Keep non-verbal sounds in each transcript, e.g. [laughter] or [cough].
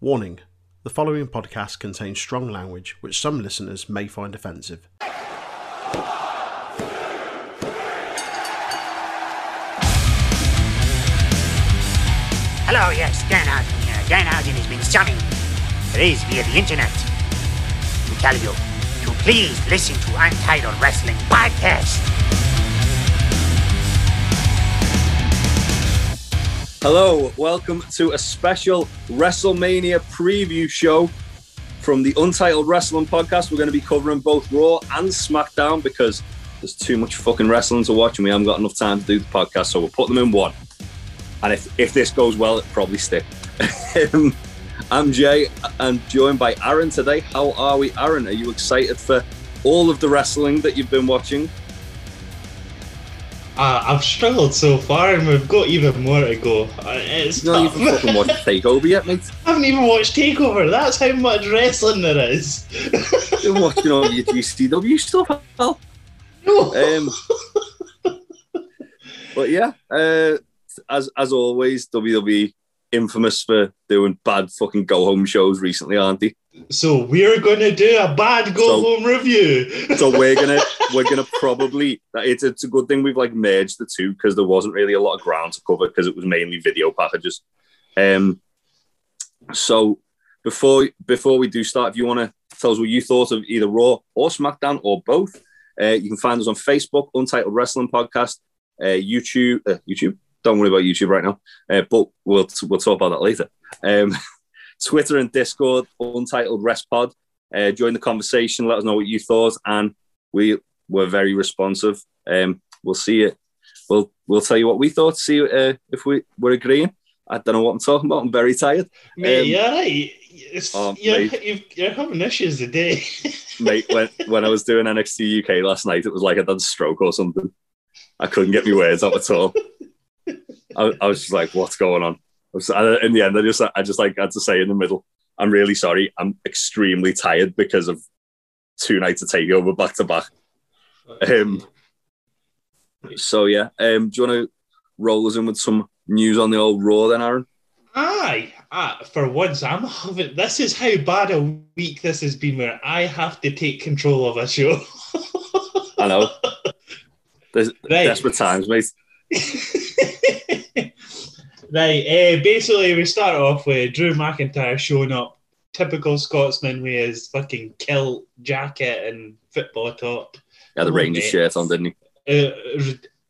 Warning the following podcast contains strong language which some listeners may find offensive. Hello, yes, Dan Housen here. Dan Housen has been summoned, raised via the internet, to tell you to please listen to Untitled Wrestling Podcast. Hello, welcome to a special WrestleMania preview show from the Untitled Wrestling Podcast. We're going to be covering both Raw and SmackDown because there's too much fucking wrestling to watch and we haven't got enough time to do the podcast, so we'll put them in one. And if, if this goes well, it'll probably stick. [laughs] I'm Jay and joined by Aaron today. How are we, Aaron? Are you excited for all of the wrestling that you've been watching? Uh, I've struggled so far, and we've got even more to go. Uh, It's not even fucking watched [laughs] Takeover yet, mate. I haven't even watched Takeover. That's how much wrestling there is. [laughs] Been watching all your GCW stuff, pal. No. Um, but yeah, uh, as as always, WWE infamous for doing bad fucking go home shows recently, aren't they? So we're going to do a bad go So- home review. [laughs] So we're gonna [laughs] we're gonna probably it's it's a good thing we've like merged the two because there wasn't really a lot of ground to cover because it was mainly video packages. Um, so before before we do start, if you want to tell us what you thought of either Raw or SmackDown or both, uh, you can find us on Facebook, Untitled Wrestling Podcast, uh, YouTube, uh, YouTube. Don't worry about YouTube right now, uh, but we'll we'll talk about that later. Um, [laughs] Twitter and Discord, Untitled Rest Pod. Uh, join the conversation. Let us know what you thought, and we were very responsive. Um, we'll see it. We'll we'll tell you what we thought. See uh, if we were agreeing. I don't know what I'm talking about. I'm very tired, Mate, Um, right. It's, oh, you're, mate. you've, you're having issues today. [laughs] mate. When when I was doing NXT UK last night, it was like I'd done stroke or something. I couldn't get my words out at all. I, I was just like, "What's going on?" In the end, I just I just like had to say in the middle, "I'm really sorry. I'm extremely tired because of two nights of takeover back to back." Um, so yeah, um, do you want to roll us in with some news on the old Raw then, Aaron? Aye, ah, for once, I'm having. This is how bad a week this has been, where I have to take control of a show. I know. [laughs] There's Right. desperate times, mate. [laughs] right. Uh, basically, we start off with Drew McIntyre showing up, typical Scotsman with his fucking kilt jacket and football top. Yeah, the Rangers shirt on, didn't he? Uh,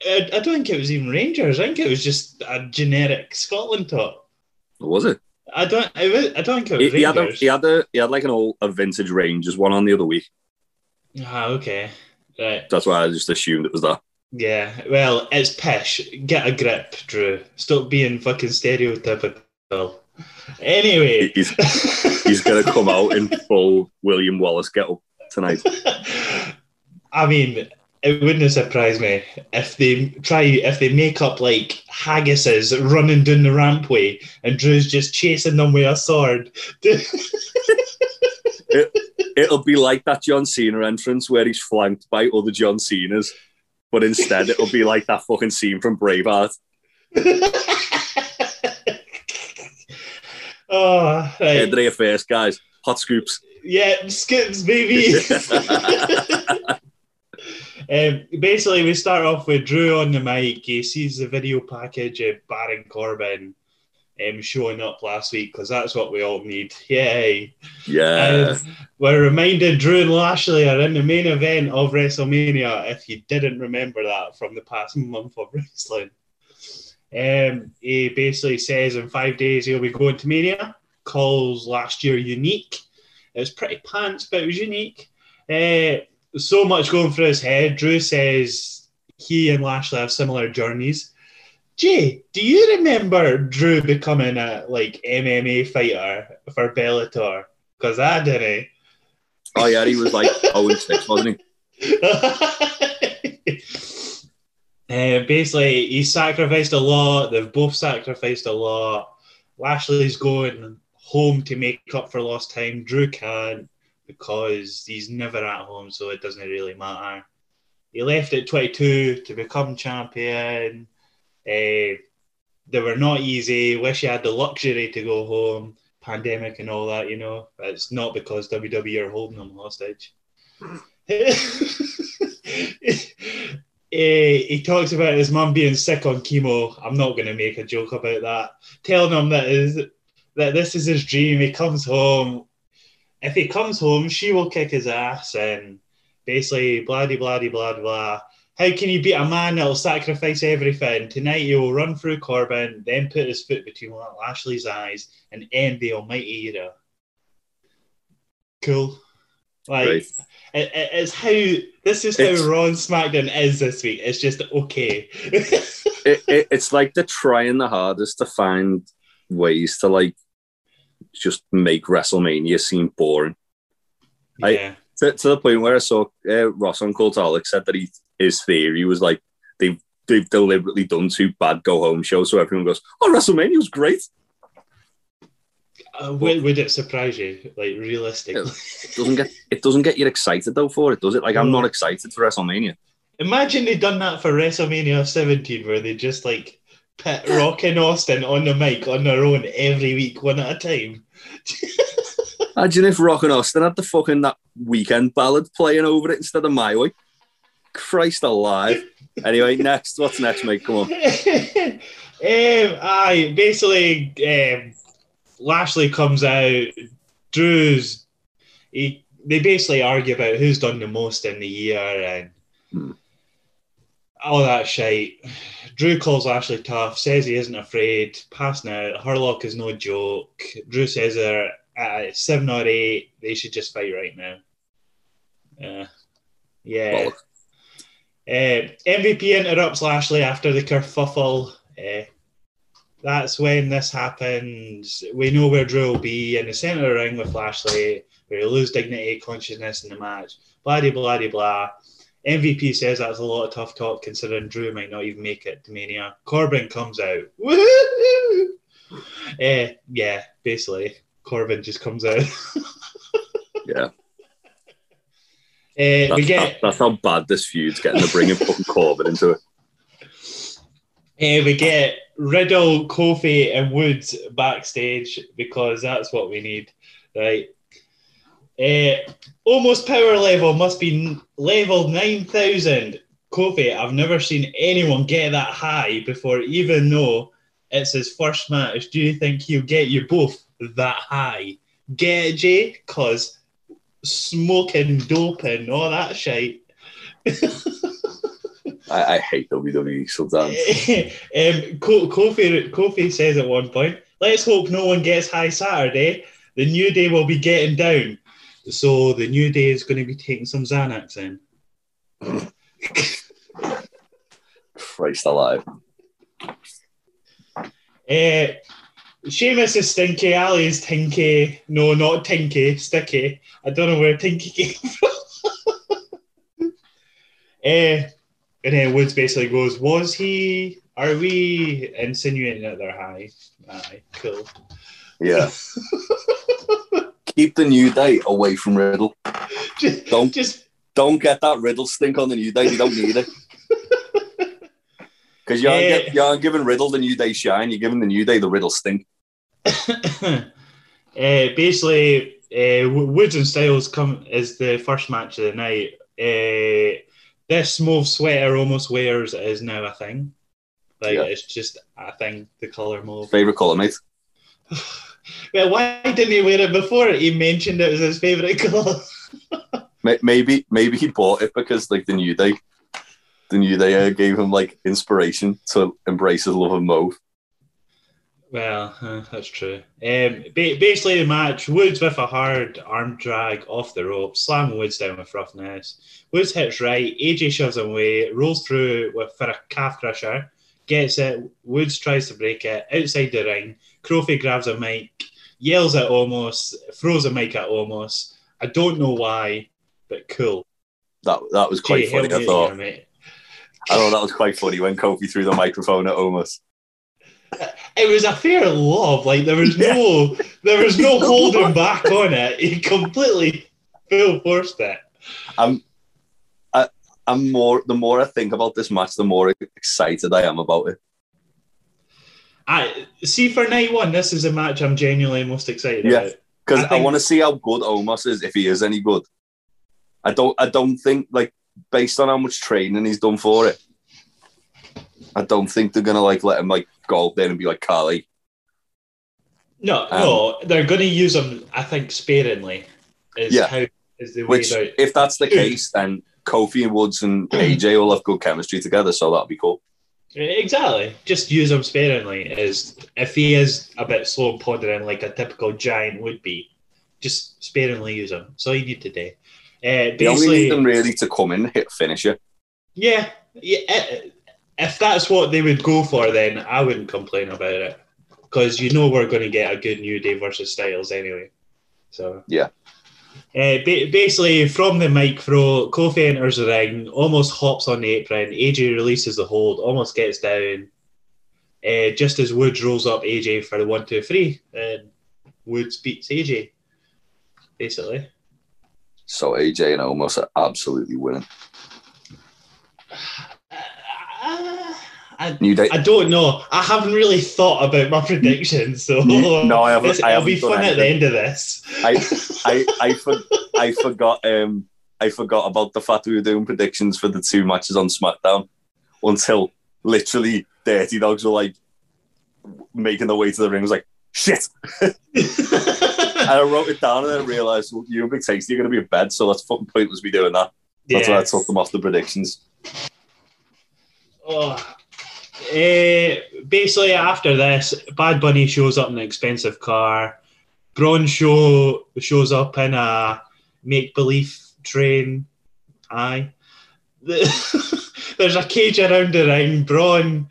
I don't think it was even Rangers. I think it was just a generic Scotland top. Was it? I don't. I, was- I don't think it He, was he had a, Rangers. he had a he had like an old a vintage Rangers one on the other week. Ah, okay. Right. That's why I just assumed it was that. Yeah. Well, it's pish. Get a grip, Drew. Stop being fucking stereotypical. Anyway. He's he's gonna come out in full William Wallace get up tonight. [laughs] I mean, it wouldn't surprise me if they try if they make up like haggises running down the rampway and Drew's just chasing them with a sword. It'll be like that John Cena entrance where he's flanked by other John Cenas, but instead it'll be like that fucking scene from Braveheart. [laughs] oh, right. Andrea first, guys. Hot scoops. Yeah, scoops, baby. [laughs] um, basically, we start off with Drew on the mic. He sees the video package of Baron Corbin um, showing up last week because that's what we all need. Yay. Yeah. Um, we're reminded Drew and Lashley are in the main event of WrestleMania if you didn't remember that from the past month of [laughs] wrestling. Um, he basically says in five days he'll be going to Mania, calls last year unique. It was pretty pants, but it was unique. Uh, so much going through his head. Drew says he and Lashley have similar journeys. Jay, do you remember Drew becoming a like MMA fighter for Bellator? Because I didn't. Oh yeah, he was like 0 [laughs] and 6, wasn't he? [laughs] Uh, basically, he sacrificed a lot. They've both sacrificed a lot. Lashley's going home to make up for lost time. Drew can't because he's never at home, so it doesn't really matter. He left at 22 to become champion. Uh, they were not easy. Wish he had the luxury to go home. pandemic and all that, you know. It's not because WWE are holding them hostage. [laughs] Eh, he talks about his mum being sick on chemo. I'm not going to make a joke about that. Telling him that is that this is his dream. He comes home. If he comes home, she will kick his ass and basically blah blah blah blah blah. How can you beat a man that'll sacrifice everything? Tonight he will run through Corbin, then put his foot between Lashley's eyes and end the almighty era. Cool. Like Right. it, it- it's how this is how It's- Raw and SmackDown is this week. It's just okay. [laughs] It, it, it's like they're trying the hardest to find ways to like just make WrestleMania seem boring. I- yeah. To, to the point where I saw uh, Ross on Cultaholic said that he his theory was like they've they've deliberately done two bad go home shows so everyone goes, oh WrestleMania was great. Uh, would, would it surprise you? Like realistically, It doesn't get it doesn't get you excited though for it, does it? Like I'm not excited for WrestleMania. imagine they'd done that for WrestleMania 17, where they just like put Rock and Austin on the mic on their own every week, one at a time. [laughs] Imagine if Rock and Austin had the fucking that weekend ballad playing over it instead of my way. Christ alive. Anyway, [laughs] next, what's next, mate? Come on. [laughs] um, aye, basically, um, Lashley comes out. Drew's. He, they basically argue about who's done the most in the year and Hmm. all that shit. Drew calls Lashley tough, says he isn't afraid, passing out. Hurt Lock is no joke. Drew says they're at seven or eight. They should just fight right now. Uh, yeah. Uh, MVP interrupts Lashley after the kerfuffle. Uh, that's when this happens. We know where Drew will be in the centre of the ring with Lashley, where he'll lose dignity, consciousness in the match. Blah de blah blah. MVP says that's a lot of tough talk considering Drew might not even make it to Mania. Corbin comes out. Uh, [laughs] yeah, basically, Corbin just comes out. [laughs] Yeah. Uh, That's, we get that's how bad this feud's getting. They're bringing fucking [laughs] Corbin into it. Uh, we get Riddle, Kofi, and Woods backstage because that's what we need, right? Uh, Omos power level must be level 9000. Kofi, I've never seen anyone get that high before, even though it's his first match. Do you think he'll get you both that high? Get it, Jay? Because smoking, doping, all that shit. I, I hate WWE sometimes. [laughs] um, Ko- Kofi, Kofi says at one point, let's hope no one gets high Saturday. The New Day will be getting down. So the New Day is going to be taking some Xanax in. [laughs] Christ alive. Uh, Sheamus is stinky, Ali is tinky. No, not tinky, sticky. I don't know where tinky came [laughs] from. uh, [laughs] and then Woods basically goes, Was he? Are we insinuating that they're high? Aye, cool. Yeah. [laughs] Keep the New Day away from Riddle. Just, Don't just don't get that Riddle stink on the New Day. You don't need it. Because you, aren't Yeah. get- you aren't giving Riddle the New Day shine. You're giving the New Day the Riddle stink. Uh, [coughs] basically, uh, Woods and Styles come is the first match of the night. Uh, this mauve sweater Omos wears is now a thing. Like Yeah. it's just a thing. The color mauve. Favorite color, mate. [sighs] Well, why didn't he wear it before? He mentioned it was his favorite [laughs] color. Maybe maybe he bought it because like the New Day, the New Day uh, gave him like inspiration to embrace his love of mauve. Well, uh, that's true. Um, ba- basically, the match Woods with a hard arm drag off the rope, slamming Woods down with roughness. Woods hits right, AJ shoves him away, rolls through with for a calf crusher, gets it. Woods tries to break it outside the ring. Kofi grabs a mic, yells at Omos, throws a mic at Omos. I don't know why, but cool. That that was quite Jay, funny. I thought. here. I thought that was quite funny when Kofi threw the microphone at Omos. It was a fair love. Like there was no, there was no [laughs] holding back on it. He completely full forced it. I'm, I, I'm more. The more I think about this match, the more excited I am about it. I see for night one. This is a match I'm genuinely most excited Yeah. about. because I I, want to see how good Omos is if he is any good. I don't. I don't think like based on how much training he's done for it. I don't think they're gonna like let him like go up there and be like Carly. No, Um, no, they're going to use him. I think sparingly. Is Yeah. how is the Which, if that's the case, then Kofi and Woods and [clears throat] AJ will have good chemistry together, so that'll be cool. Exactly. Just use him sparingly. Is if he is a bit slow and pondering like a typical giant would be, just sparingly use him. So you need today. Uh, They only need them really to come in, hit finisher. yeah, yeah. eh, If that's what they would go for, then I wouldn't complain about it because you know we're going to get a good New Day versus Styles anyway. So Yeah. Uh, ba- basically, from the mic throw, Kofi enters the ring, Omos hops on the apron. AJ releases the hold, Omos gets down. Uh, just as Woods rolls up AJ for the one, two, three, and Woods beats AJ. Basically, So AJ and are absolutely winning. Uh, I, New Day. I don't know. I haven't really thought about my predictions, so No, I haven't, I it'll be fun at the end of this. I [laughs] I I, for, I forgot um I forgot about the fact we were doing predictions for the two matches on SmackDown until literally Dirty Dogs were like making their way to the ring. I was like, shit. [laughs] And I wrote it down and then I realised well, you and Big Tasty going to be in bed, so that's fucking pointless me doing that. That's why I took them off the predictions. Oh. Eh, basically, after this, Bad Bunny shows up in an expensive car. Braun show shows up in a make believe train. Aye. [laughs] There's a cage around the ring. Braun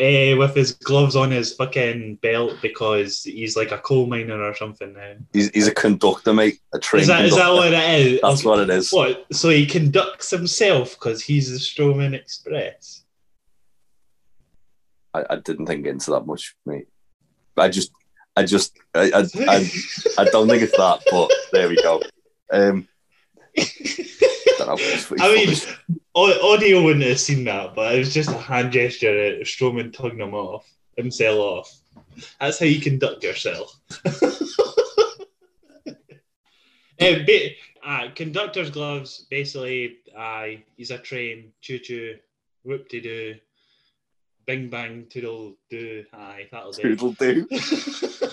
eh, with his gloves on his fucking belt because he's like a coal miner or something now. He's, he's a conductor, mate. A train Is that, is conductor. that what it is? That's what it is. What? So he conducts himself because he's the Strowman Express. I, I didn't think into that much, mate. I just, I just, I, I, I, I don't think it's that, but there we go. Um, don't know. It's- it's [laughs] I mean, audio wouldn't have seen that, but it was just a hand gesture at Strowman tugging him off, himself off. That's how you conduct yourself. [laughs] uh, uh, conductor's gloves, basically, uh, he's a train, choo choo, whoop de doo, bing bang, toodle doo, aye, that'll do. Toodle do. [laughs]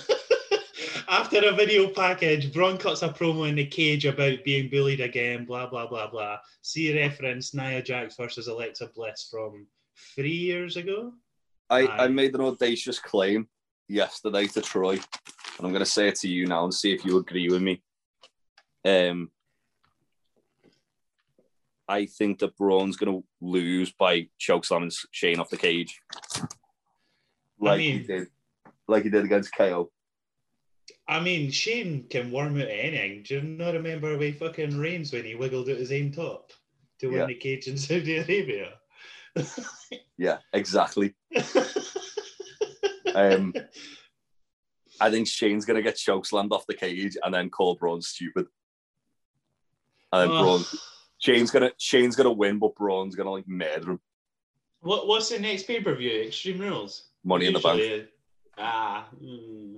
After a video package, Braun cuts a promo in the cage about being bullied again, blah, blah, blah, blah. See reference Nia Jax versus Alexa Bliss from three years ago. I, Aye. I made an audacious claim yesterday to Troy, and I'm going to say it to you now and see if you agree with me. Um, I think that Braun's going to lose by choke chokeslamming Shane off the cage, like he mean- did, like he did against KO. I mean, Shane can worm out anything. Do you not remember way fucking Reigns when he wiggled out his aim top to win Yeah. the cage in Saudi Arabia? [laughs] Yeah, exactly. Um, I think Shane's going to get choke chokeslammed off the cage and then call Braun stupid. And then Ugh. Braun, Shane's gonna Shane's gonna win, but Braun's gonna like murder him. What, what's the next pay per view? Extreme Rules? Money in the bank. Usually, Ah. mm.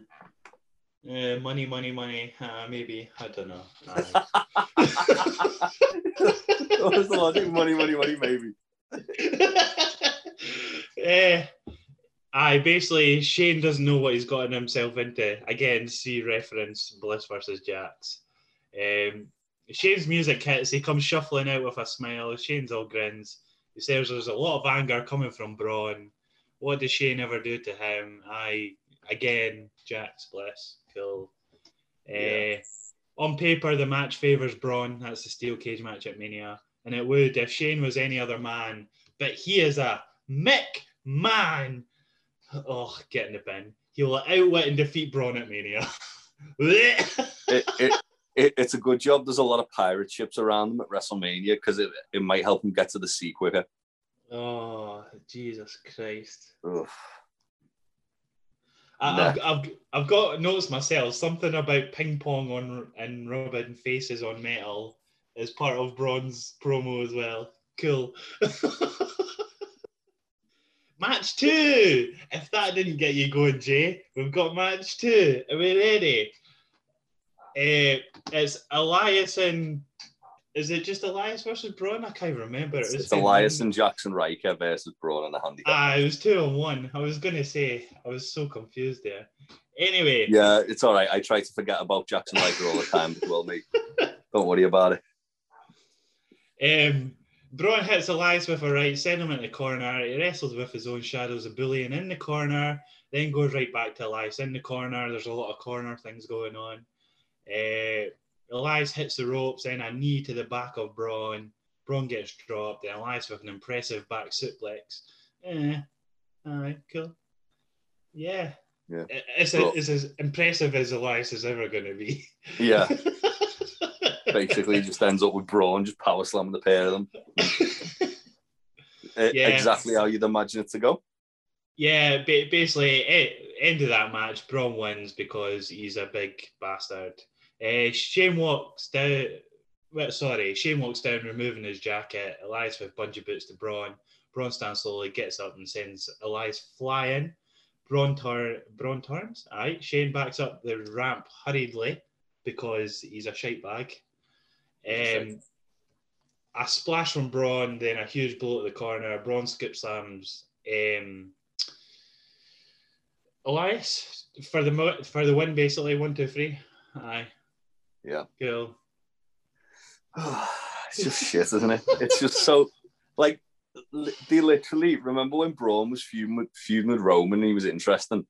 Uh, money, money, money. Uh, maybe. I don't know. Aye. [laughs] what was the logic? Money, money, money, maybe. [laughs] Eh, aye, basically, Shane doesn't know what he's gotten himself into. Again, see reference Bliss versus Jax. Um, Shane's music hits. He comes shuffling out with a smile. Shane's all grins. He says there's a lot of anger coming from Braun. What does Shane ever do to him? I again, Jax Bliss. Cool. Yeah. Uh, on paper, the match favours Braun. That's the steel cage match at Mania. And it would if Shane was any other man. But he is a Mick man. Oh, get in the bin. He will outwit and defeat Braun at Mania. [laughs] It, it, it, it's a good job. There's a lot of pirate ships around them at WrestleMania because it, it might help them get to the sea quicker. oh, Jesus Christ. Ugh. I, Nah. I've, I've, I've got notes myself. Something about ping pong on and rubbing faces on metal is part of Braun's promo as well. Cool. [laughs] match two. If that didn't get you going, Jay, we've got match two. Are we ready? Uh, it's Elias and is it just Elias versus Braun? I can't remember. It It's Elias and Jaxson Ryker versus Braun and the handicap. Ah, it was two on one. I was gonna say I was so confused there. Anyway, yeah, it's all right. I try to forget about Jaxson Ryker all the time as well, mate. [laughs] Don't worry about it. Um, Braun hits Elias with a right, send him into the corner. He wrestles with his own shadows of bullying in the corner, then goes right back to Elias in the corner. There's a lot of corner things going on. Uh, Elias hits the ropes, then a knee to the back of Braun. Braun gets dropped, then Elias with an impressive back suplex. Eh, all right, cool. Yeah. Yeah. It- It's, Cool. it's as impressive as Elias is ever going to be. Yeah, [laughs] basically, he just ends up with Braun just power slamming the pair of them. Eh, Yeah. Exactly how you'd imagine it to go. Yeah, basically, e- end of that match, Braun wins because he's a big bastard. Uh, Shane walks down. Well, sorry, Shane walks down, removing his jacket. Elias with bungee boots to Braun. Braun stands slowly, gets up, and sends Elias flying. Braun, Braun turns. Aye, Shane backs up the ramp hurriedly because he's a shite bag. Um, a splash from Braun, then a huge blow at the corner. Braun skip slams um, Elias for the for the win, basically one, two, three. Aye, Yeah. cool. [sighs] it's just shit, isn't it? It's just so like they literally remember when Braun was feuding with, feuding with Roman and he was interesting.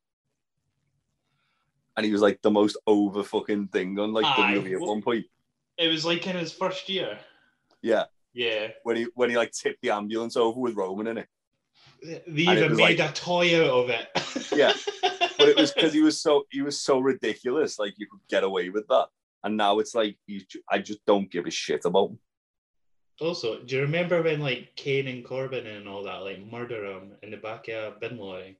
And he was like the most over fucking thing on like Aye. WWE at one point. It was like in his first year. Yeah. Yeah, When he when he like tipped the ambulance over with Roman in it. they And even made like- a toy out of it. Yeah. [laughs] But it was because he was so he was so ridiculous, like you could get away with that. And now it's like ju- I just don't give a shit about him. also, do you remember when like Kane and Corbin and all that like murder him in the back of a bin lorry?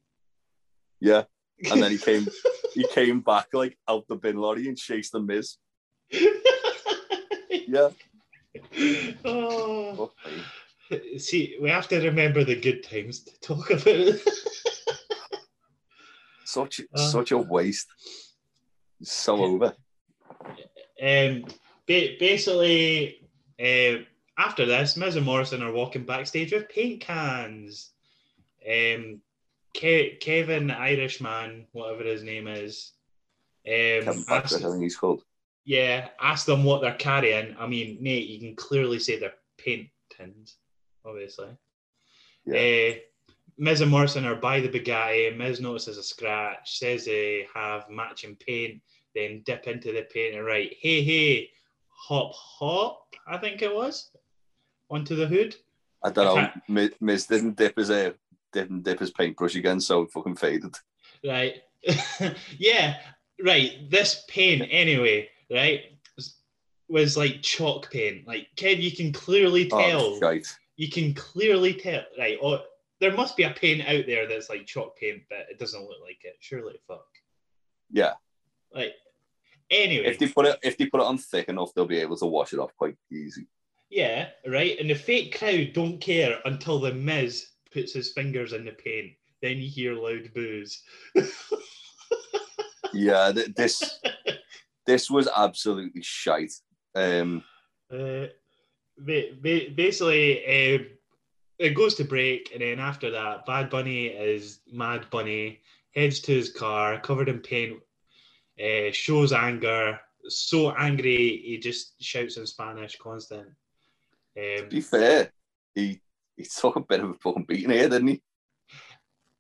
Yeah. And then he [laughs] came he came back like out the bin lorry and chased the Miz. Yeah. [laughs] oh. See, we have to remember the good times to talk about it. Such Uh. such a waste. So over. Um, ba- basically, uh, after this, Miz and Morrison are walking backstage with paint cans. Um, Ke- Kevin Irishman, whatever his name is, um, asked, I think he's called. yeah, ask them what they're carrying. I mean, Nate, you can clearly say they're paint tins, obviously. Yeah. Uh, Miz and Morrison are by the Bugatti. Miz notices a scratch, says they have matching paint, then dip into the paint and write, hey, hey, hop, hop, I think it was, onto the hood. I don't know. Miz didn't dip his uh, didn't dip his paintbrush again, so it fucking faded. Right. [laughs] yeah, right. This paint, anyway, right, was, was like chalk paint. Like, Ken, you can clearly tell. Oh, shite. you can clearly tell, right? Oh, there must be a paint out there that's like chalk paint, but it doesn't look like it. Surely, fuck. Yeah. Like, anyway, If they put it if they put it on thick enough, they'll be able to wash it off quite easy. yeah, right. And the fake crowd don't care until the Miz puts his fingers in the paint. Then you hear loud boos. [laughs] Yeah, th- this this was absolutely shite. Um, Uh, ba- ba- basically, uh, it goes to break, and then after that, Bad Bunny is Mad Bunny, heads to his car, covered in paint, uh, shows anger, so angry he just shouts in Spanish constant. to Um, be fair, he he took a bit of a fucking beating here, didn't he?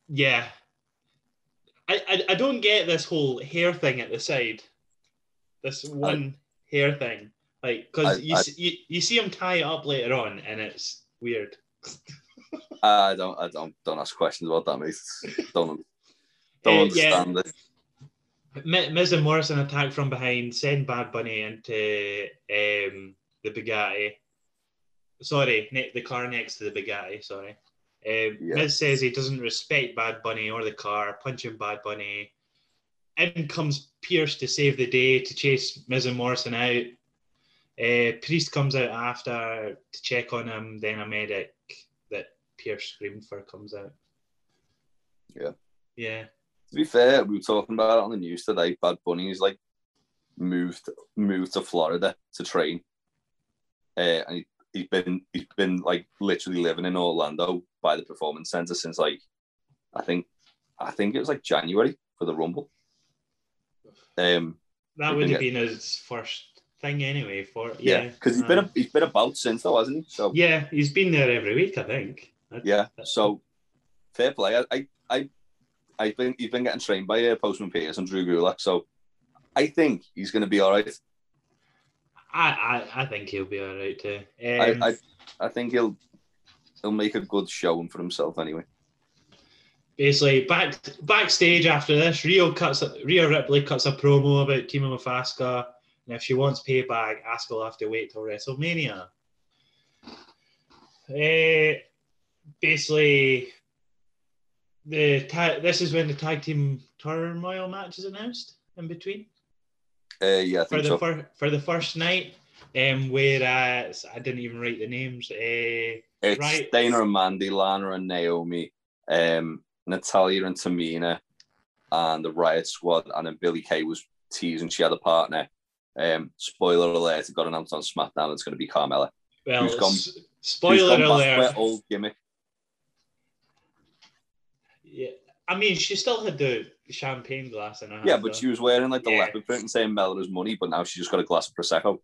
yeah, I, I I don't get this whole hair thing at the side, this one hair thing, like because you, you you see him tie it up later on, and it's weird. I don't I don't don't ask questions about that, mate. Don't [laughs] don't Uh, understand it. Mi- Miz and Morrison attack from behind, send Bad Bunny into um, the Bugatti. Sorry, ne- the car next to the Bugatti. Sorry. Um, Yeah. Miz says he doesn't respect Bad Bunny or the car, punching Bad Bunny. In comes Pierce to save the day to chase Miz and Morrison out. Uh, Priest comes out after to check on him. Then a medic that Pierce screamed for comes out. Yeah. Yeah. To be fair, we were talking about it on the news today. Bad Bunny's like moved moved to Florida to train, uh, and he, he's been he's been like literally living in Orlando by the performance center since like I think I think it was like January for the Rumble. Um, That would have get- been his first thing anyway. For yeah, yeah, because he's been um, a, he's been about since though, hasn't he? So yeah, he's been there every week, I think. yeah, so fair play. I I, I I've been he's been getting trained by uh, Postman Pierce and Drew Gulak, so I think he's going to be all right. I, I, I think he'll be all right too. I, Um, I I think he'll he'll make a good showing for himself anyway. basically, back backstage after this, Rio cuts Rhea Ripley cuts a promo about with Asuka, and if she wants payback, Asuka will have to wait till WrestleMania. Eh, basically, the ta- this is when the tag team turmoil match is announced in between. Uh, yeah, I for the so. fir- for the first night. Um, whereas I didn't even write the names. Uh, It's right. Dana and Mandy, Lana and Naomi, um, Natalya and Tamina, and the Riot Squad, and then Billie Kay was teasing she had a partner. Um, spoiler alert, it got announced on SmackDown. It's going to be Carmella. well, gone- s- spoiler gone back to alert. old gimmick. Yeah, I mean, she still had the champagne glass in her hand. Yeah, but she was wearing like the Yeah. leopard print and saying Melo's money, but now she just got a glass of prosecco.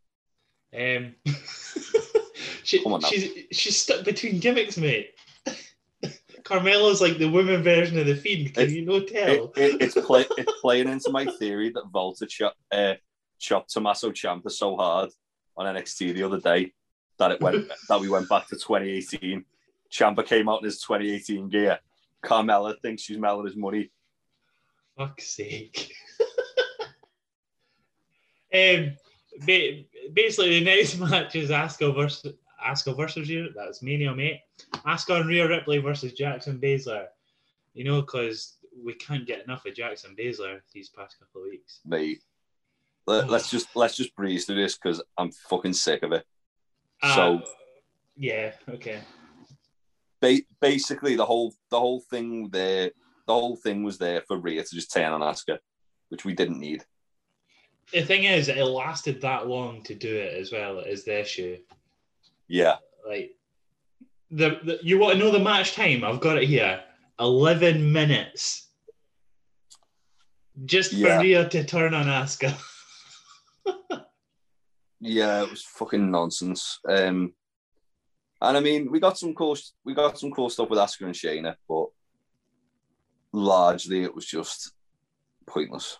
Um, [laughs] she, Come on now. she's she's stuck between gimmicks, mate. [laughs] Carmelo's like the women version of the Fiend. Can It's- you no tell? it, it's play, it's playing into my theory that Walter chop, uh, chopped Tommaso Ciampa so hard on NXT the other day that it went [laughs] that we went back to 2018. Ciampa came out in his 2018 gear. Carmella thinks she's his money. Fuck's sake. [laughs] um, ba- basically, the next [laughs] match is Asuka versus Asuka versus you. That's Mania, mate. Asuka and Rhea Ripley versus Jackson Baszler. You know, because we can't get enough of Jackson Baszler these past couple of weeks. Mate, Let, us just let's just breeze through this because I'm fucking sick of it. Uh, So- yeah, okay. Ba- basically, the whole the whole thing there, the whole thing was there for Rhea to just turn on Asuka, which we didn't need. The thing is, it lasted that long to do it as well. Is the issue? Yeah, Like, the, the you want to know the match time? I've got it here. Eleven minutes. Just for Yeah. Rhea to turn on Asuka. [laughs] Yeah, it was fucking nonsense. Um, and I mean, we got some cool, we got some cool stuff with Asuka and Shayna, but largely it was just pointless.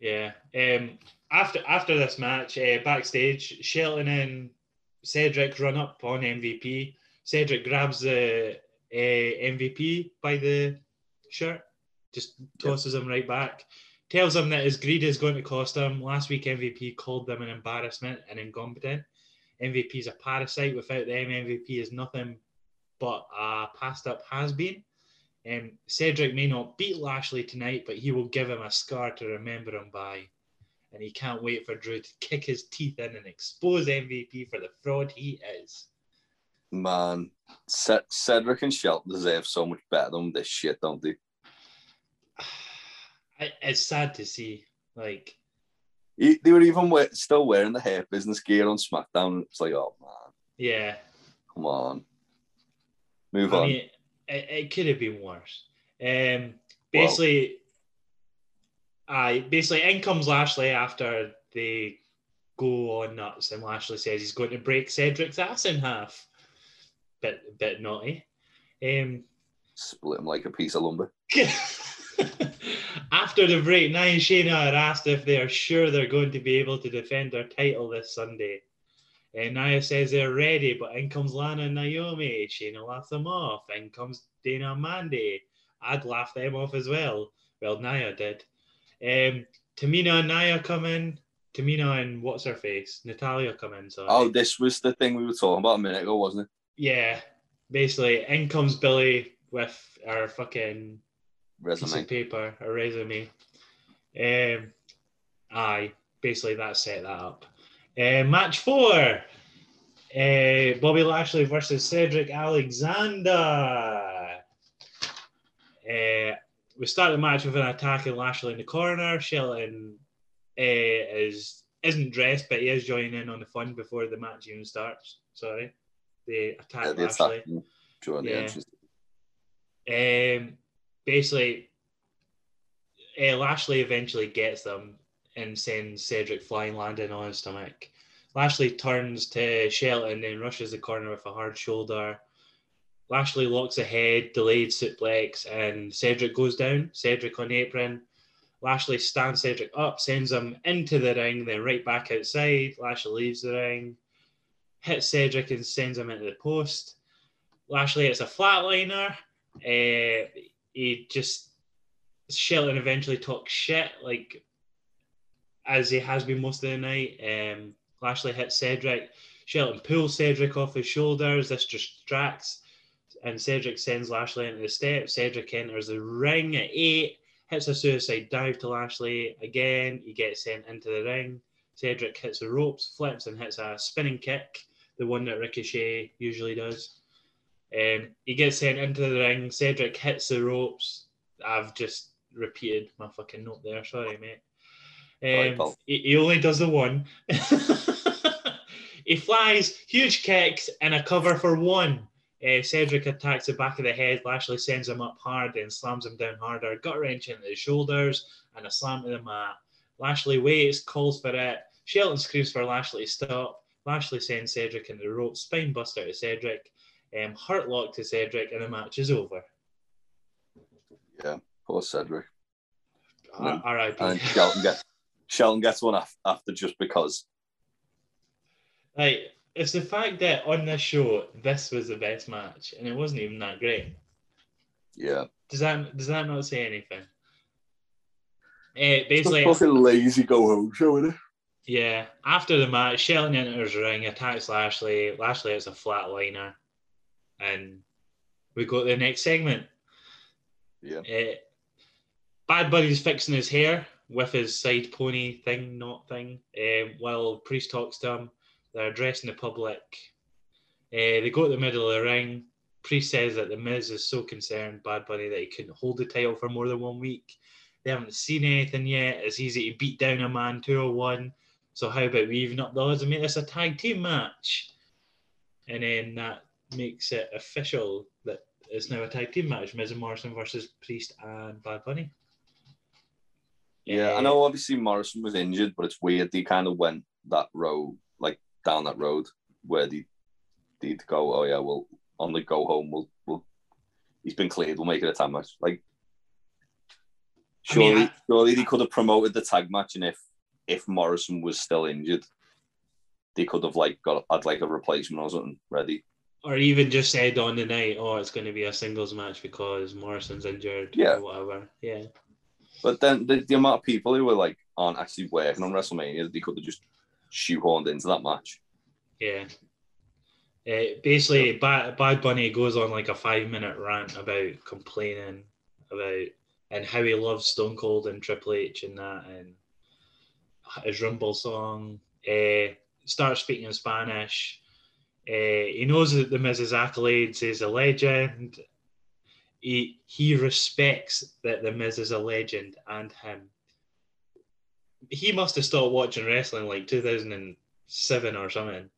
Yeah. Um. After after this match, uh, backstage, Shelton and Cedric run up on MVP. Cedric grabs the uh, MVP by the shirt, just tosses him right back. Tells him that his greed is going to cost him. Last week, MVP called them an embarrassment and incompetent. MVP is a parasite. Without them, MVP is nothing but a passed up has been. Um, Cedric may not beat Lashley tonight, but he will give him a scar to remember him by. And he can't wait for Drew to kick his teeth in and expose MVP for the fraud he is. Man, Cedric and Shelton deserve so much better than this shit, don't they? [sighs] It's sad to see. Like, He- They were even still wearing the Hurt Business gear on SmackDown. It's like, oh man, yeah, come on, move I on. mean, it, it could have been worse. Um, basically, I basically in comes Lashley after they go on nuts, and Lashley says he's going to break Cedric's ass in half. Bit bit naughty. Um, Split him like a piece of lumber. [laughs] after the break, Nia and Shayna are asked if they are sure they're going to be able to defend their title this Sunday. And Nia says they're ready, but in comes Lana and Naomi. Shayna laughs them off. In comes Dana and Mandy. I'd laugh them off as well. Well, Nia did. Um, Tamina and Nia come in. Tamina and what's her face? Natalya come in. Sorry. Oh, this was the thing we were talking about a minute ago, wasn't it? Yeah. Basically, in comes Billie with her fucking piece of paper, a resume. Um, aye, basically that set that up. Uh, match four. Uh, Bobby Lashley versus Cedric Alexander. Uh, we start the match with an attack and Lashley in the corner. Shelton uh, is isn't dressed, but he is joining in on the fun before the match even starts. Sorry, the attack Yeah, the Lashley. attack during the Yeah. entrance. Um, basically, uh, Lashley eventually gets them and sends Cedric flying, landing on his stomach. Lashley turns to Shelton and rushes the corner with a hard shoulder. Lashley locks ahead, delayed suplex, and Cedric goes down. Cedric on apron. Lashley stands Cedric up, sends him into the ring, then right back outside. Lashley leaves the ring, hits Cedric and sends him into the post. Lashley hits a flatliner. Uh, he just Shelton eventually talks shit, like as he has been most of the night. Um, Lashley hits Cedric. Shelton pulls Cedric off his shoulders. This distracts, and Cedric sends Lashley into the steps. Cedric enters the ring at eight, hits a suicide dive to Lashley. Again, he gets sent into the ring. Cedric hits the ropes, flips, and hits a spinning kick, the one that Ricochet usually does. Um, he gets sent into the ring. Cedric hits the ropes. I've just repeated my fucking note there. Sorry, mate. Um, pal. he, he only does the one. [laughs] he flies, huge kicks, and a cover for one. Uh, Cedric attacks the back of the head. Lashley sends him up hard and slams him down harder. Gut wrench into the shoulders and a slam to the mat. Lashley waits, calls for it. Shelton screams for Lashley to stop. Lashley sends Cedric into the rope, spine buster to Cedric, um, hurt lock to Cedric, and the match is over. Yeah, poor Cedric. And R.I.P. Shelton gets Shelton gets one after just because. Like, it's the fact that on this show, this was the best match, and it wasn't even that great. Yeah, Does that does that not say anything? Uh, it's basically, a fucking lazy go home show, isn't it? yeah. After the match, Shelton enters the ring, attacks Lashley. Lashley has a flatliner, and we go to the next segment. Yeah, Uh, Bad Bunny's fixing his hair with his side pony thing, not thing, um, while Priest talks to him. They're addressing the public. Uh, they go to the middle of the ring. Priest says that The Miz is so concerned, Bad Bunny, that he couldn't hold the title for more than one week. They haven't seen anything yet. It's easy to beat down a man 201. So how about we even up the odds and make this a tag team match? And then that makes it official that it's now a tag team match: Miz and Morrison versus Priest and Bad Bunny. yeah. I know. Obviously, Morrison was injured, but it's weird. They kind of went that road, like down that road, where they they'd go. Oh yeah, well on the go home, we'll we'll. He's been cleared. We'll make it a tag match. Like, I mean, surely, I- surely they could have promoted the tag match, and if if Morrison was still injured, they could have like got had like a replacement or something ready. Or even just said on the night, oh, it's going to be a singles match because Morrison's injured Yeah. or whatever. Yeah. But then the, the amount of people who were like aren't actually working on WrestleMania, they could have just shoehorned into that match. Yeah. Uh, basically, Bad, Bad Bunny goes on like a five minute rant about complaining about and how he loves Stone Cold and Triple H and that and his Rumble song. Uh, starts speaking in Spanish. Uh, he knows that the Miz's accolades is a legend. He he respects that the Miz is a legend and him. He must have stopped watching wrestling like 2007 or something.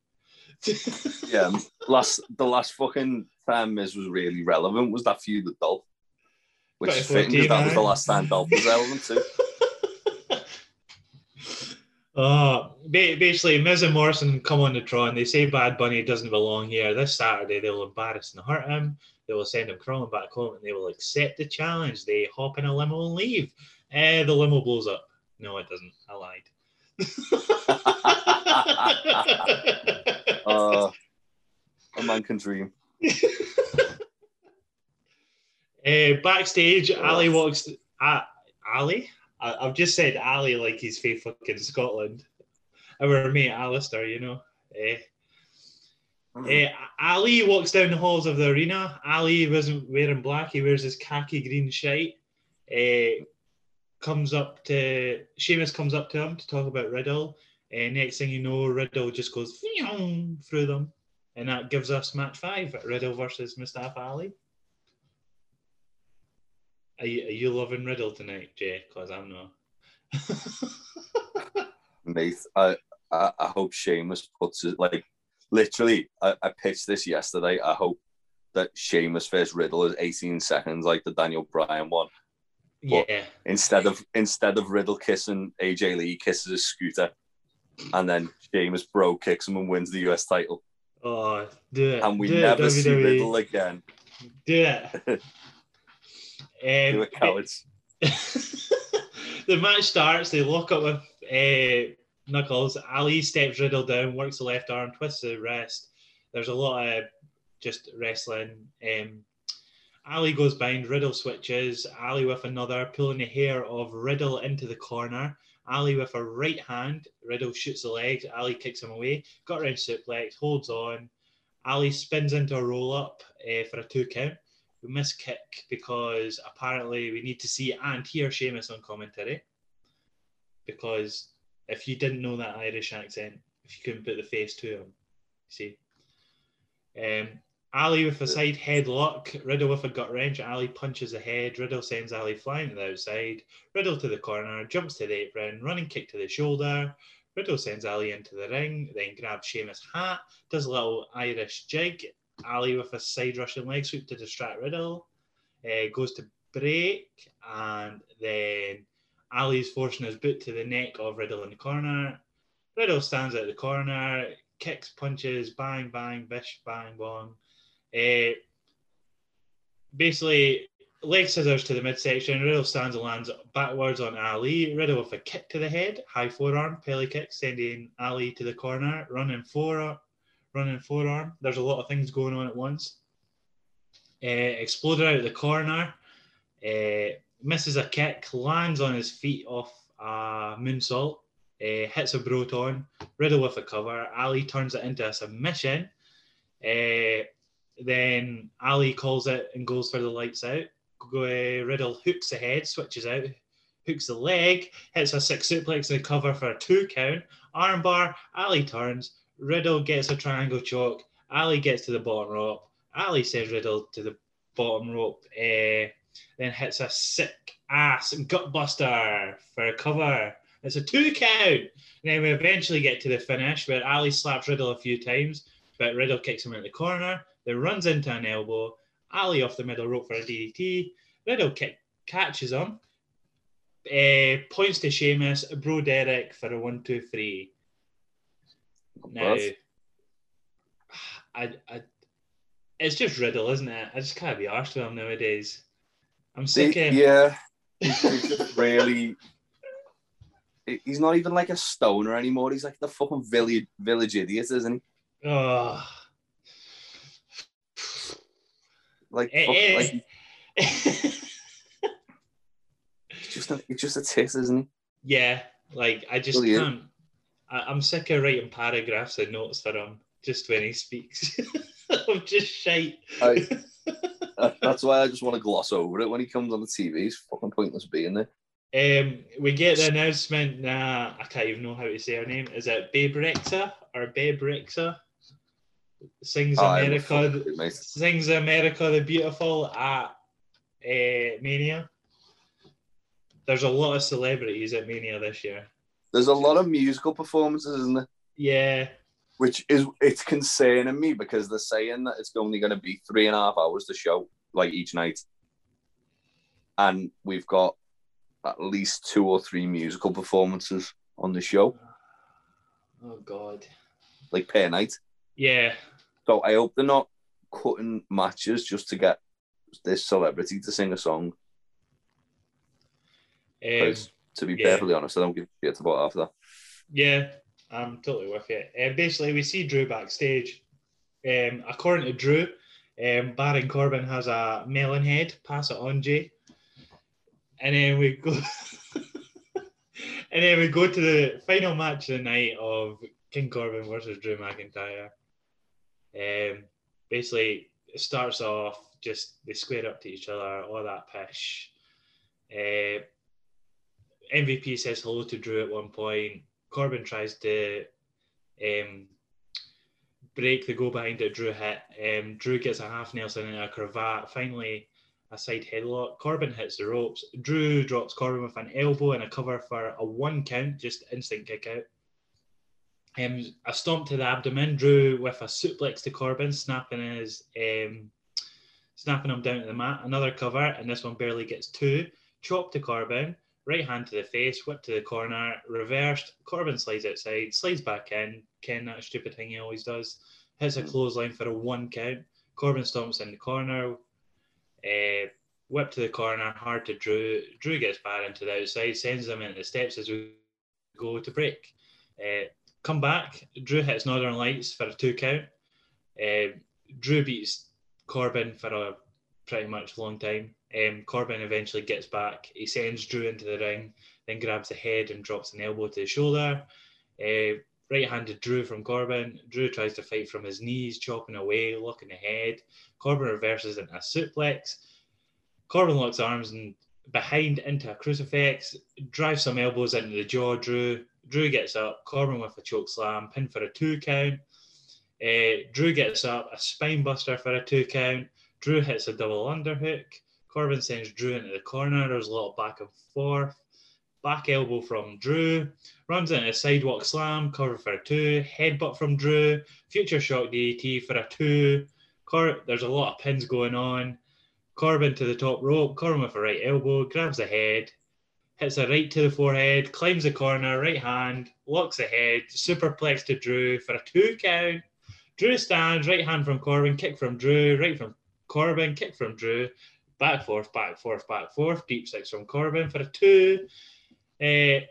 [laughs] Yeah, last the last fucking time Miz was really relevant was that feud with Dolph, which is fitting because that was the last time Dolph was relevant too. [laughs] Oh, basically, Miz and Morrison come on the Tron. They say Bad Bunny doesn't belong here. This Saturday, they will embarrass and hurt him. They will send him crawling back home, and they will accept the challenge. They hop in a limo and leave. Eh, the limo blows up. No, it doesn't. I lied. Uh, [laughs] a man can dream. Eh, backstage, Ali walks. Uh, Ali? I, I've just said Ali like he's from fucking Scotland. Our mate Alistair, you know. Eh. Eh, Ali walks down the halls of the arena. Ali wasn't wearing black; he wears his khaki green shite. Eh, comes up to Sheamus comes up to him to talk about Riddle. And next thing you know, Riddle just goes through them, and that gives us match five: Riddle versus Mustafa Ali. Are you, are you loving Riddle tonight, Jay? Because I'm not. [laughs] Mate, I, I, I hope Sheamus puts it like literally. I, I pitched this yesterday. I hope that Sheamus versus Riddle is 18 seconds, like the Daniel Bryan one. But- yeah. Instead of instead of Riddle kissing AJ Lee, he kisses his scooter, and then Sheamus bro kicks him and wins the US title, Oh, do it. and we do never it, see Riddle again. Do it. [laughs] Um, it, cowards. [laughs] the match starts. They lock up with uh, Knuckles. Ali steps Riddle down, works the left arm, twists the wrist. There's a lot of just wrestling. Um, Ali goes behind. Riddle switches. Ali with another, pulling the hair of Riddle into the corner. Ali with a right hand. Riddle shoots the legs. Ali kicks him away. Got around suplex. Holds on. Ali spins into a roll up uh, for a two count. We miss kick because apparently we need to see and hear Sheamus on commentary. Because if you didn't know that Irish accent, if you couldn't put the face to him, see. Um, Ali with a side headlock, Riddle with a gut wrench. Ali punches the head. Riddle sends Ali flying to the outside. Riddle to the corner, jumps to the apron, running kick to the shoulder. Riddle sends Ali into the ring, then grabs Sheamus' hat, does a little Irish jig. Ali with a side Russian leg sweep to distract Riddle. Uh, goes to break, and then Ali's forcing his boot to the neck of Riddle in the corner. Riddle stands at the corner, kicks, punches, bang, bang, bish, bang, bong. Uh, basically, leg scissors to the midsection. Riddle stands and lands backwards on Ali. Riddle with a kick to the head, high forearm, pelly kick, sending Ali to the corner, running forearm, running forearm. There's a lot of things going on at once. Uh, exploded out of the corner, uh, misses a kick, lands on his feet off a moonsault, uh, hits a Broton, Riddle with a cover. Ali turns it into a submission. Then Ali calls it and goes for the lights out. Riddle hooks the head, switches out, hooks the leg, hits a six suplex and cover for a two count. Armbar, Ali turns. Riddle gets a triangle choke. Ali gets to the bottom rope. Ali sends Riddle to the bottom rope. Uh, then hits a sick ass gutbuster for a cover. It's a two count. And then we eventually get to the finish where Ali slaps Riddle a few times, but Riddle kicks him in the corner, then runs into an elbow. Ali off the middle rope for a DDT. Riddle kick catches him. Uh, points to Sheamus, Bro Derek for a one, two, three. Now, I, I, it's just Riddle, isn't it? I just can't be arsed with him nowadays. I'm sick of yeah, [laughs] he's he's just really. He's not even like a stoner anymore. He's like the fucking village village idiot, isn't he? Oh. Like, Eh, fuck- like [laughs] he's just a, he's just a tit, isn't he? [laughs] yeah, like I just is. can't. I, I'm sick of writing paragraphs and notes for him just when he speaks. [laughs] I'm just shite. I, [laughs] that's why I just want to gloss over it when he comes on the TV. He's fucking pointless being there. Um, we get the announcement. Nah, I can't even know how to say her name. Is it Babe Rexha or Babe Rexha? Sings Oh, America, fucking sings America the Beautiful at uh, Mania. There's a lot of celebrities at Mania this year. There's a lot of musical performances, isn't there? Yeah, Which is it's concerning me because they're saying that it's only going to be three and a half hours to show, like each night, and we've got at least two or three musical performances on the show, Oh God. like per night. Yeah. So I hope they're not cutting matches just to get this celebrity to sing a song. Um, to be yeah. perfectly honest, I don't give a shit about half that. yeah, I'm totally with you. Um, basically, we see Drew backstage. Um, according to Drew, um, Baron Corbin has a melon head. Pass it on, Jay. And then we go. [laughs] and then we go to the final match of the night of King Corbin versus Drew McIntyre. Um, basically, it starts off just they square up to each other, all that pish. Uh, MVP says hello to Drew at one point. Corbin tries to um, break the go behind that Drew hit. Um, Drew gets a half Nelson and a cravat. Finally, a side headlock. Corbin hits the ropes. Drew drops Corbin with an elbow and a cover for a one count, just instant kick out. Um, a stomp to the abdomen. Drew with a suplex to Corbin, snapping his um, snapping him down to the mat. Another cover, and this one barely gets two. Chop to Corbin. Right hand to the face, whip to the corner, reversed. Corbin slides outside, slides back in. Ken, that stupid thing he always does. Hits a clothesline for a one count. Corbin stomps in the corner. Uh, whip to the corner, hard to Drew. Drew gets back into the outside, sends him into the steps as we go to break. Uh, come back. Drew hits Northern Lights for a two count. Uh, Drew beats Corbin for a pretty much long time. Um, Corbin eventually gets back. He sends Drew into the ring, then grabs the head and drops an elbow to the shoulder. Uh, right-handed Drew from Corbin. Drew tries to fight from his knees, chopping away, locking the head. Corbin reverses into a suplex. Corbin locks arms and behind into a crucifix, drives some elbows into the jaw. Drew Drew gets up. Corbin with a choke slam, pin for a two count. Uh, Drew gets up, a spine buster for a two count. Drew hits a double underhook. Corbin sends Drew into the corner. There's a of back and forth. Back elbow from Drew. Runs into a sidewalk slam. Cover for a two. Headbutt from Drew. Future shock DDT for a two. Cor- There's a lot of pins going on. Corbin to the top rope. Corbin with a right elbow. Grabs the head. Hits a right to the forehead. Climbs the corner. Right hand. Locks the head. Superplex to Drew for a two count. Drew stands. Right hand from Corbin. Kick from Drew. Right from Corbin. Kick from Drew back forth, back forth, back forth. Deep six from Corbin for a two. Uh,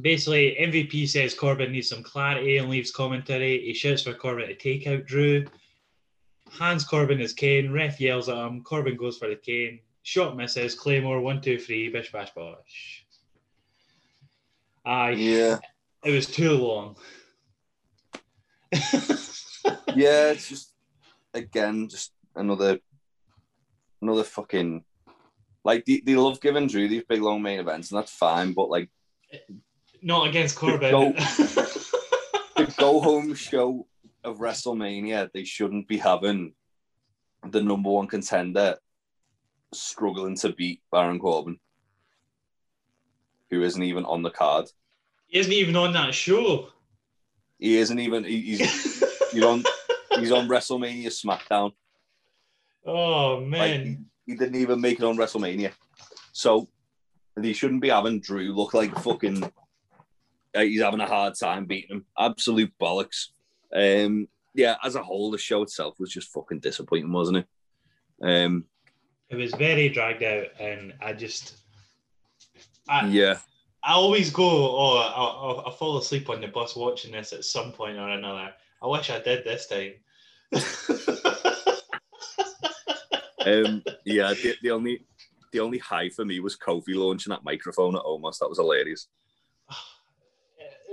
basically, MVP says Corbin needs some clarity and leaves commentary. He shouts for Corbin to take out Drew. Hands Corbin his cane. Ref yells at him. Corbin goes for the cane. Shot misses. Claymore one, two, three. Bish bash bosh. Aye, Yeah, it was too long. [laughs] yeah. It's just again, just another, another fucking. Like they, they love giving Drew these big long main events, and that's fine. But like Not against Corbin. Go. [laughs] the go home show of WrestleMania, they shouldn't be having the number one contender struggling to beat Baron Corbin, who isn't even on the card. he isn't even on that show. He isn't even. he- He's he's on. He's on [laughs] WrestleMania SmackDown. Oh Like, man. he, he didn't even make it on WrestleMania. So he shouldn't be having Drew look like fucking. uh, he's having a hard time beating him. Absolute bollocks. Um, yeah, as a whole, the show itself was just fucking disappointing, wasn't it? Um, It was very dragged out, and I just, I, yeah, I always go, oh, I'll, I'll fall asleep on the bus watching this at some point or another. I wish I did this time. [laughs] um, yeah. The, the only the only high for me was Kofi launching that microphone at Omos. That was hilarious.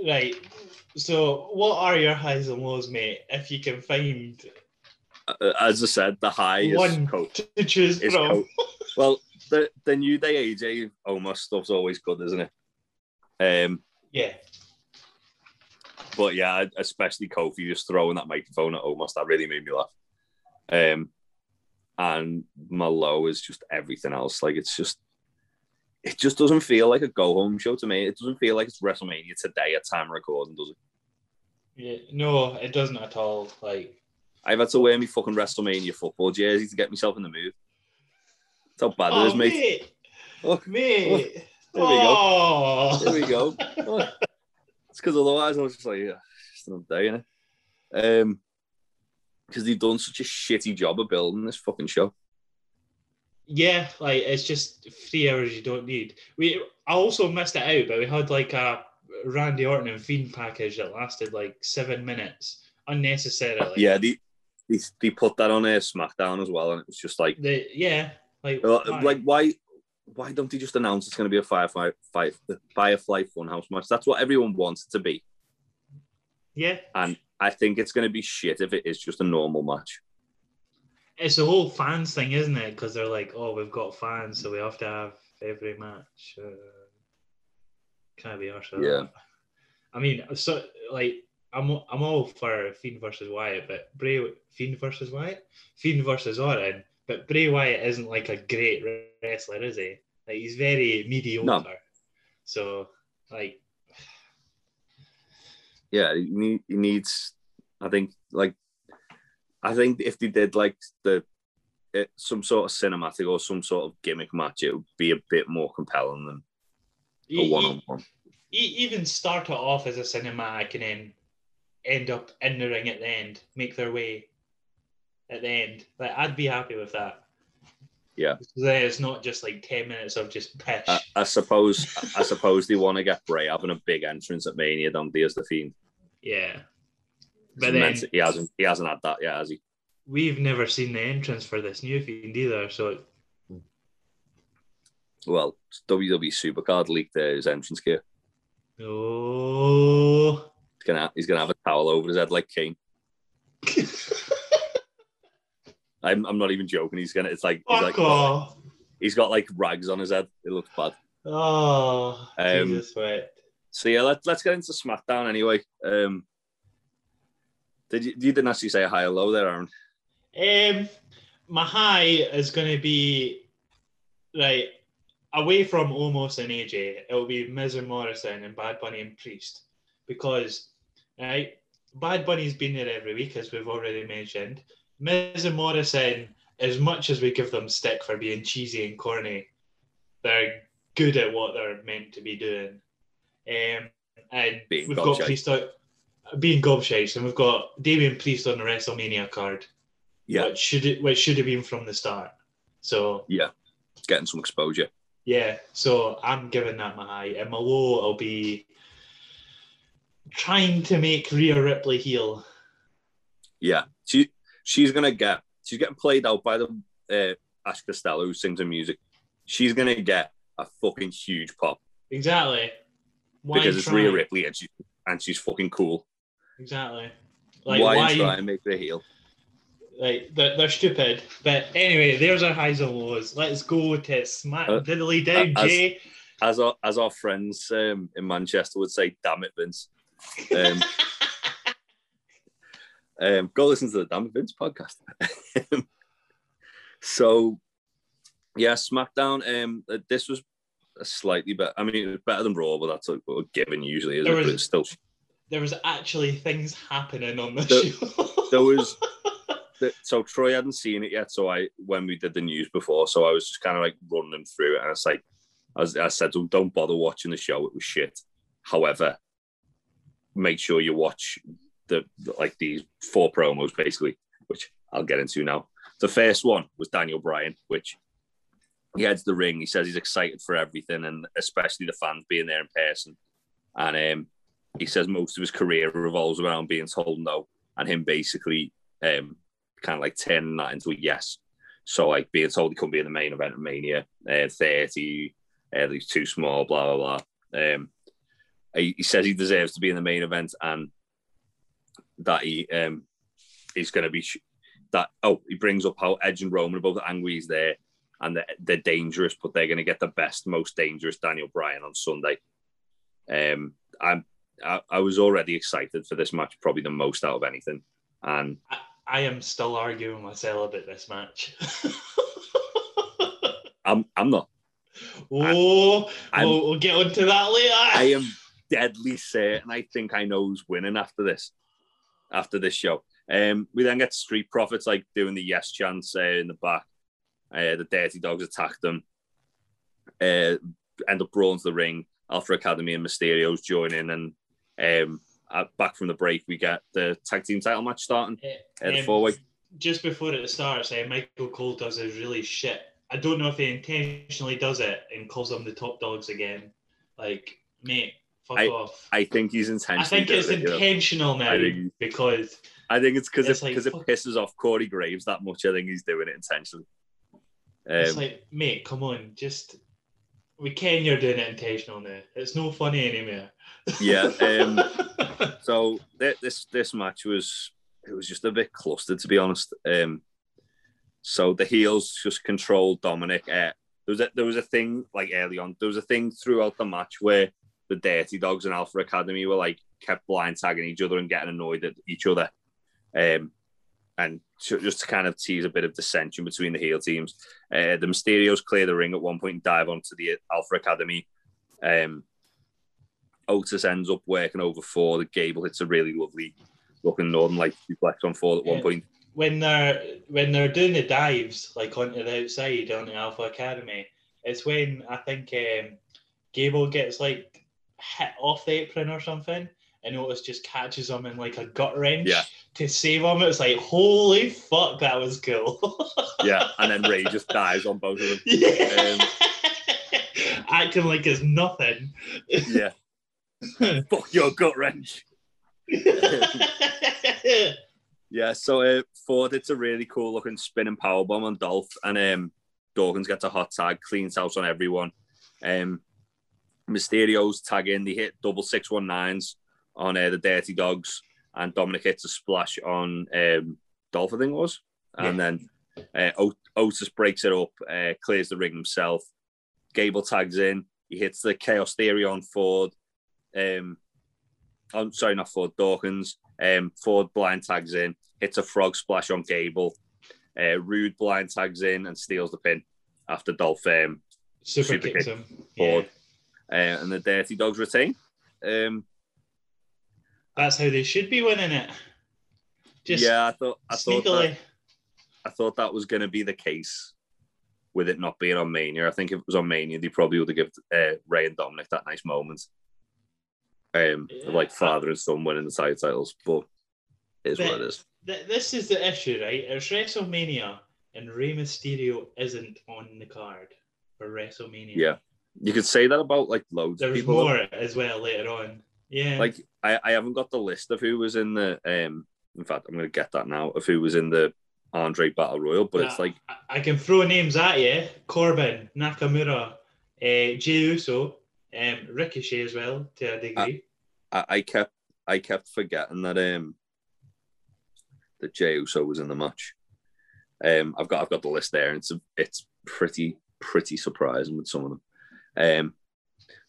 right. So, what are your highs and lows, mate? If you can find Uh, as I said, the high is one Kofi. to choose is from. [laughs] Well, the the new day AJ Omos stuff's always good, isn't it? Um, Yeah. But yeah, especially Kofi just throwing that microphone at Omos that really made me laugh. Um, and my low is just everything else. Like it's just, it just doesn't feel like a go home show to me. It doesn't feel like it's WrestleMania today at time of recording, does it? Yeah. No, it doesn't at all. Like, I've had to wear my fucking WrestleMania football jersey to get myself in the mood. That's how bad it is, oh, mate. mate. Look, Mate. There we go. oh. There we go. [laughs] Oh, it's because otherwise I was just like, yeah, it's just another day, innit? Um, because they've done such a shitty job of building this fucking show. Yeah, like it's just three hours you don't need. We I also missed it out, but we had like a Randy Orton and Fiend package that lasted like seven minutes unnecessarily. Yeah, they, they they put that on a SmackDown as well, and it was just like, The, yeah, like uh, why? like why why don't they just announce it's going to be a Firefly fight, Firefly Funhouse match? That's what everyone wants it to be, yeah, and I think it's going to be shit if it is just a normal match. it's the whole fans thing, isn't it? Because they're like, oh, we've got fans, so we have to have every match. Uh, can't be arsed with Yeah. I mean, so like. I'm, I'm all for Fiend versus Wyatt, but Bray Fiend versus Wyatt, Fiend versus Orton, but but Bray Wyatt isn't like a great wrestler, is he? Like he's very mediocre. So like yeah, he, need, he needs. I think like, I think if they did like the it, some sort of cinematic or some sort of gimmick match, it would be a bit more compelling than a e- one on one. e- even start it off as a cinematic and then end up in the ring at the end, make their way at the end. Like I'd be happy with that. Yeah. Then it's not just like ten minutes of just pish. I, I suppose. I suppose they want to get Bray having a big entrance at Mania, don't they? As the Fiend, yeah. But then he hasn't. He hasn't had that yet, has he? we've never seen the entrance for this new fiend either, so Well, WWE Supercard leaked his entrance gear. oh He's gonna. He's gonna have a towel over his head like Kane. [laughs] I'm. I'm not even joking. He's gonna. It's like. He's like. He's got like rags on his head. It looks bad. Oh Um, Jesus wet. So yeah, let's let's get into SmackDown anyway. Um, did you you didn't actually say a high or low there, Aaron? Um, my high is going to be right away from Omos and AJ. It'll be Miz and Morrison and Bad Bunny and Priest because right, Bad Bunny's been there every week as we've already mentioned. Miz and Morrison, as much as we give them stick for being cheesy and corny, they're good at what they're meant to be doing. Um, and Being we've got. Priest out, being gobshites, and we've got Damian Priest on the WrestleMania card Yeah, which should it, which should have been from the start. So yeah, getting some exposure. yeah, so I'm giving that my high, and my low will be trying to make Rhea Ripley heel. Yeah, she she's gonna get. She's getting played out by the uh, Ash Costello who sings the music. She's gonna get a fucking huge pop Exactly. Why because it's? Rhea Ripley and she and she's fucking cool. Exactly. Like why, why? try and make her heel? Like they're, they're stupid. But anyway, there's our highs and lows. Let's go to smack Uh, diddly down, as- Jay. As our as our friends um, in Manchester would say, "Damn it, Vince." Um, [laughs] um, go listen to the Damn It, Vince podcast. [laughs] so, yeah, SmackDown. Um, uh, this was slightly better. I mean, it was better than Raw, but that's a, a given usually, isn't There it? But was- it's still there was actually things happening on the There- show. there was [laughs] the, so Troy hadn't seen it yet. So I when we did the news before, so I was just kind of like running them through it, and it's like as I said, don't, don't bother watching the show. It was shit. However, make sure you watch the, the like these four promos basically, which I'll get into now. The first one was Daniel Bryan, which he heads the ring. He says he's excited for everything, and especially the fans being there in person. And um, he says most of his career revolves around being told no, and him basically um, kind of like turning that into a yes. So like being told he couldn't be in the main event of Mania, uh, thirty, uh, he's too small, blah blah blah. Um, he, says he deserves to be in the main event, and that he um, going to be sh- that. Oh, he brings up how Edge and Roman are both angry he's there, and they're, they're dangerous, but they're going to get the best, most dangerous Daniel Bryan on Sunday. Um, I'm I, I was already excited for this match, probably the most out of anything, and I, I am still arguing myself about this match. [laughs] I'm I'm not. oh, I'm- we'll, we'll get onto that later. I am deadly certain. I think I know who's winning after this. After this show, um, we then get Street Profits like doing the yes chants uh, in the back. Uh, the Dirty Dogs attack them. Uh, end up brawling to the ring. Alpha Academy and Mysterio's join in, and um, uh, back from the break, we get the tag team title match starting. Uh, the um, four way. Just before it starts, uh, Michael Cole does a really shit. I don't know if he intentionally does it and calls them the top dogs again. Like, mate, fuck off. I think he's intentional. I think it's it, intentional now because I think it's because it like, because it pisses off Corey Graves that much. I think he's doing it intentionally. It's Um, like, mate, come on, just we can you're doing it intentional now. It's no funny anymore. yeah. Um, [laughs] so th- this this match was it was just a bit clustered to be honest. Um, so the heels just controlled Dominic. Uh, there was a, there was a thing like early on. There was a thing throughout the match where the Dirty Dogs and Alpha Academy were like kept blind tagging each other and getting annoyed at each other. Um, and ju- just to kind of tease a bit of dissension between the heel teams, uh, the Mysterios clear the ring at one point and dive onto the Alpha Academy. Um, Otis ends up working over Ford. The Gable hits a really lovely looking Northern Light suplex on Ford at one Yeah. point. when they're when they're doing the dives like onto the outside on the Alpha Academy, it's when I think um, Gable gets like hit off the apron or something, and Otis just catches him in like a gut wrench Yeah. to save him. It's like holy fuck, that was cool. [laughs] Yeah, and then Rey just dies on both of them. yeah. [laughs] Acting like it's nothing. Yeah. [laughs] Fuck your gut wrench. Yeah, so uh, Ford hits a really cool looking spinning power bomb on Dolph, and um, Dawkins gets a hot tag, cleans house on everyone. Um, Mysterio's tag in, they hit double six one nines on uh, the Dirty Dogs, and Dominic hits a splash on um, Dolph, I think it was, and then uh, Ot- Otis breaks it up, uh, clears the ring himself. Gable tags in, he hits the Chaos Theory on Ford. Um, I'm sorry, not Ford Dawkins. Um, Ford blind tags in, hits a frog splash on Gable. Uh, Roode blind tags in and steals the pin after Dolph um, Super, Super kicks kick him. Ford. Yeah. uh, and the Dirty Dogs retain. Um, That's how they should be winning it. Just yeah, I thought I thought sneakily. that, I thought that was going to be the case with it not being on Mania. I think if it was on Mania, they probably would have given uh, Rey and Dominic that nice moment. Um, of like father and son winning the tag titles, but it is what it But- is. Th- this is the issue, right? It's WrestleMania, and Rey Mysterio isn't on the card for WrestleMania. Yeah, you could say that about like loads of there's people. more as well later on. Yeah, Like I, I haven't got the list of who was in the. Um, in fact, I'm going to get that now of who was in the Andre Battle Royal, but it's like I, I can throw names at you: Corbin, Nakamura, uh, Jey Uso, um, Ricochet as well to a degree. I, I kept I kept forgetting that um that Jey Uso was in the match. Um, I've got I've got the list there, and it's it's pretty pretty surprising with some of them. Um,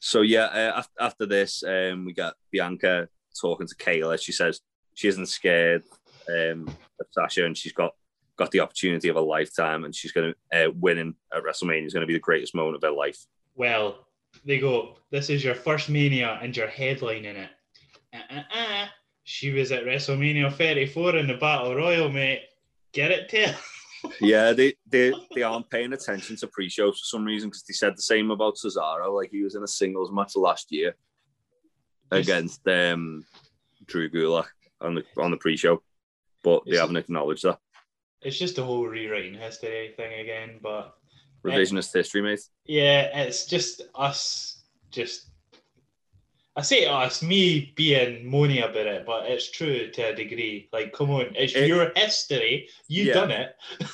so yeah, uh, after, this, um, we got Bianca talking to Kayla. She says she isn't scared um, of Sasha, and she's got got the opportunity of a lifetime, and she's going to uh, winning at WrestleMania is going to be the greatest moment of her life. Well, they go. This is your first Mania, and you're headlining it. Uh-uh-uh. She was at WrestleMania 34 in the Battle Royal, mate. Get it, Tail? [laughs] yeah, they, they they aren't paying attention to pre-shows for some reason because they said the same about Cesaro. Like he was in a singles match last year against um, Drew Gulak on the on the pre-show, but they haven't acknowledged that It's just a whole rewriting history thing again, but revisionist history, mate. yeah, it's just us. Just I say it's me being moany about it, but it's true to a degree. Like, come on, it's It- your history. You Yeah. done it. [laughs]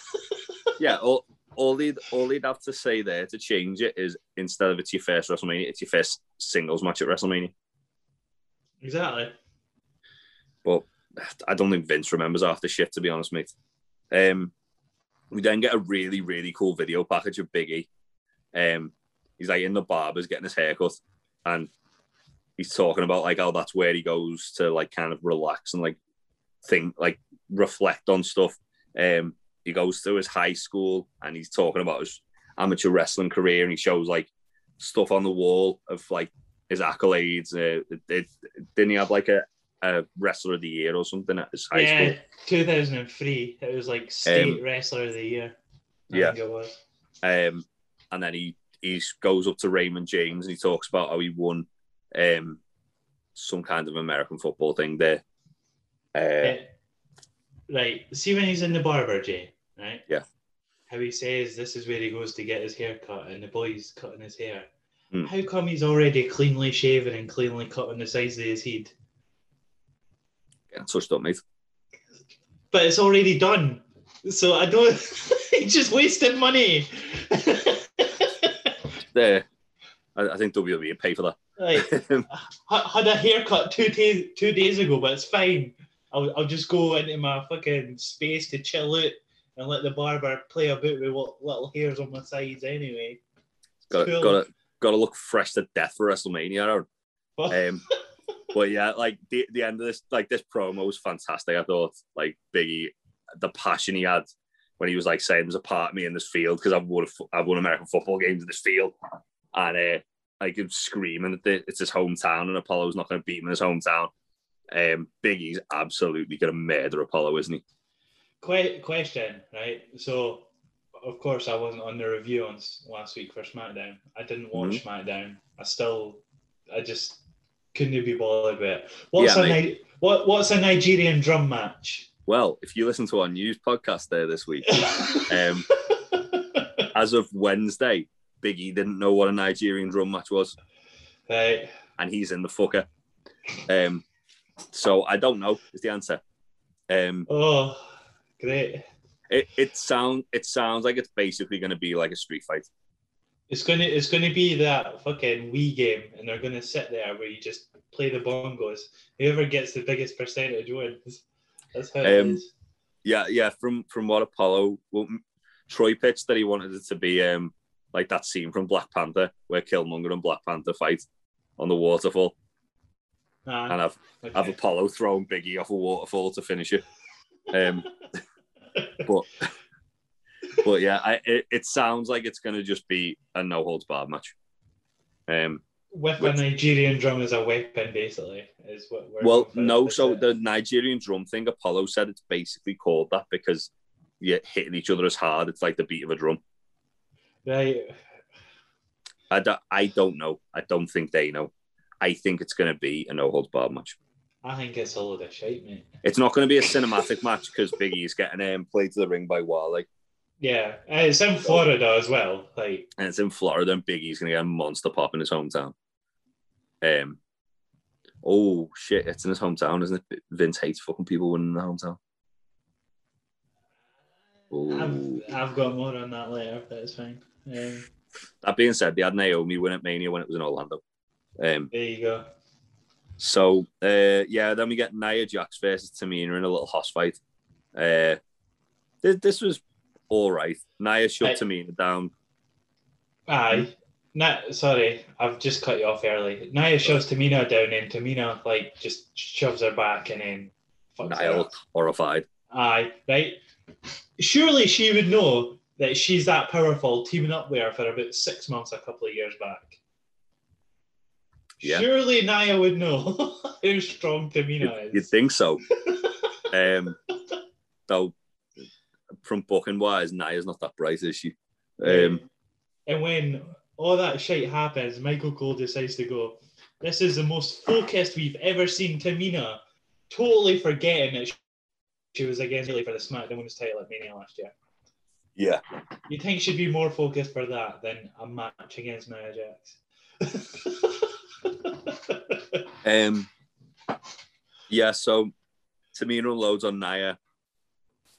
Yeah, all all they'd all they'd have to say there to change it is instead of it's your first WrestleMania, it's your first singles match at WrestleMania. Exactly. But I don't think Vince remembers after shit, to be honest, mate. Um, we then get a really, really cool video package of Biggie. Um, he's like in the barber's getting his haircut, and he's talking about like how that's where he goes to like kind of relax and like think, like reflect on stuff. Um, he goes to his high school and he's talking about his amateur wrestling career, and he shows like stuff on the wall of like his accolades. Uh, it, it, didn't he have like a a wrestler of the year or something at his high yeah, school. 2003. It was like state wrestler of the year. I yeah. think it was. Um, and then he he goes up to Raymond James and he talks about how he won um, some kind of American football thing there. Uh, Eh, right. See when he's in the barber, Jay, right? Yeah. How he says this is where he goes to get his hair cut and the boy's cutting his hair. Hmm. How come he's already cleanly shaven and cleanly cutting the sides of his head? getting touched up, mate. But it's already done. So I don't [laughs] he just wasted money. [laughs] There, I, I think WWE would pay for that. [laughs] I had a haircut two days two days ago, but it's fine. I'll, I'll just go into my fucking space to chill out and let the barber play about with what little hairs on my sides anyway. got Cool. got to got to look fresh to death for WrestleMania. Um, but yeah, like the, the end of this, like this promo was fantastic. I thought like Biggie the passion he had when he was like saying, "There's a part of me in this field because I've won, a I've won American football games in this field," and uh, like him screaming that it's his hometown and Apollo's not going to beat him in his hometown. Um, Biggie's absolutely going to murder Apollo, isn't he? Que- question, right? So, of course, I wasn't on the review on last week for SmackDown. I didn't watch SmackDown. I still, I just couldn't be bothered with it. What's Yeah, a Ni- what What's a Nigerian drum match? Well, if you listen to our news podcast there this week, [laughs] um, as of Wednesday, Biggie didn't know what a Nigerian drum match was. right. and he's in the fucker. Um, so I don't know is the answer. Um, Oh, great! it, it sound it sounds like it's basically going to be like a street fight. It's gonna it's gonna be that fucking Wii game, and they're gonna sit there where you just play the bongos. Whoever gets the biggest percentage wins. That's how it Um, is. Yeah, yeah. From from what Apollo, well, Troy pitched that he wanted it to be um like that scene from Black Panther where Killmonger and Black Panther fight on the waterfall, Ah, and have okay. have Apollo throwing Biggie off a waterfall to finish it. Um, [laughs] but but yeah, I, it, it sounds like it's going to just be a no holds barred match. Um, with Which- a Nigerian drum as a weapon, basically, is what we're. well, no. So the Nigerian drum thing, Apollo said it's basically called that because you're hitting each other as hard. It's like the beat of a drum. Right, I don't, I don't know. I don't think they know. I think it's going to be a no holds barred match. I think it's all of shite, mate. It's not going to be a cinematic match because Biggie's getting um, played to the ring by Wale, Yeah, and it's in Florida as well. Like, and it's in Florida, and Biggie's going to get a monster pop in his hometown. Um, oh shit, it's in his hometown, isn't it? Vince hates fucking people winning in the hometown. Ooh. I've, I've got more on that later, but it's fine. Um, That being said, they had Naomi win at Mania when it was in Orlando. Um, there you go. so uh, yeah, then we get Nia Jax versus Tamina in a little hoss fight. Uh, this, this was all right. Nia shoved Right. Tamina down. Aye. Nah, sorry, I've just cut you off early. Nia shoves Tamina down, and Tamina like just shoves her back, and then fucks Nia looked horrified. Aye, right. Surely she would know that she's that powerful, teaming up with her for about six months, a couple of years back. Yeah. Surely Nia would know [laughs] how strong Tamina You'd, you'd think so. [laughs] um, though, from booking wise, Nia's not that bright, is she? Um, and when all that shit happens, Michael Cole decides to go. This is the most focused we've ever seen Tamina, totally forgetting that she was against Bayley for the SmackDown Women's title at Mania last year. Yeah. You'd think she'd be more focused for that than a match against Nia Jax. [laughs] Um, yeah, so Tamina loads on Nia.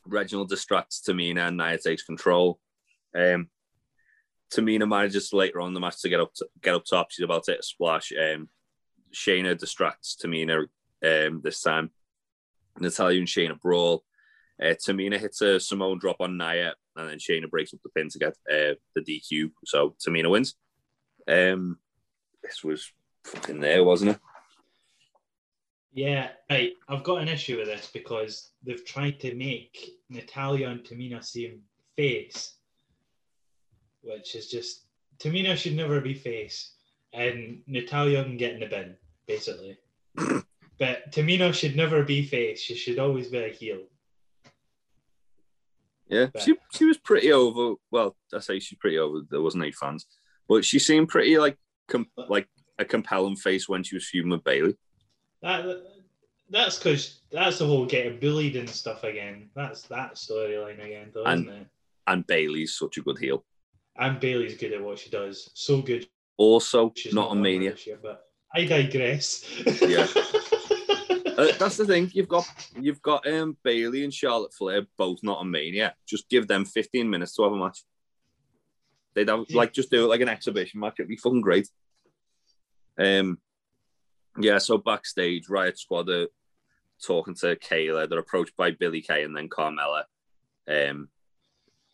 Reginald distracts Tamina and Nia takes control. Um, Tamina manages later on the match to get up to, get up top. She's about to hit a splash. Um, Shayna distracts Tamina um, this time. Natalya and Shayna brawl. Uh, Tamina hits a Samoan drop on Nia, and then Shayna breaks up the pin to get uh, the DQ. So Tamina wins. Um, this was fucking there, wasn't it? yeah, right. I've got an issue with this because they've tried to make Natalya and Tamina seem face, which is just Tamina should never be face, and Natalya can get in the bin, basically. [clears throat] but Tamina should never be face. She should always be a heel. Yeah, she she was pretty over. Well, I say she's pretty over. There wasn't any fans, but she seemed pretty like com- like a compelling face when she was feuding with Bayley. That that's because that's the whole getting bullied and stuff again. That's that storyline again, though, And- isn't it? And Bayley's such a good heel. And Bayley's good at what she does. So good. Also, She's not on won Mania. year, but I digress. Yeah. [laughs] Uh, that's the thing. You've got you've got um Bayley and Charlotte Flair both not on Mania. Just give them 15 minutes to have a match. They'd have like just do it like an exhibition match. It'd be fucking great. Um, yeah. So backstage, Riot Squad are talking to Kayla. They're approached by Billie Kay and then Carmella, um,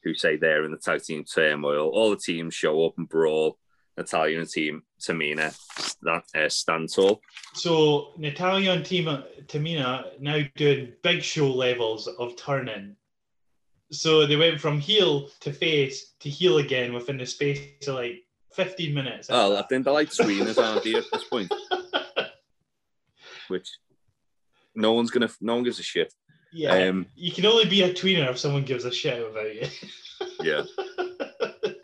who say they're in the tag team turmoil. All the teams show up and brawl. Natalya and team Tamina stand, uh, stand tall. so Natalya and Tima, Tamina now doing big show levels of turning So they went from heel to face to heel again within the space of like 15 minutes. Oh, I think they're like tweeners, aren't they, at this point? [laughs] Which no one's gonna, no one gives a shit. yeah. Um, you can only be a tweener if someone gives a shit about you. yeah. [laughs]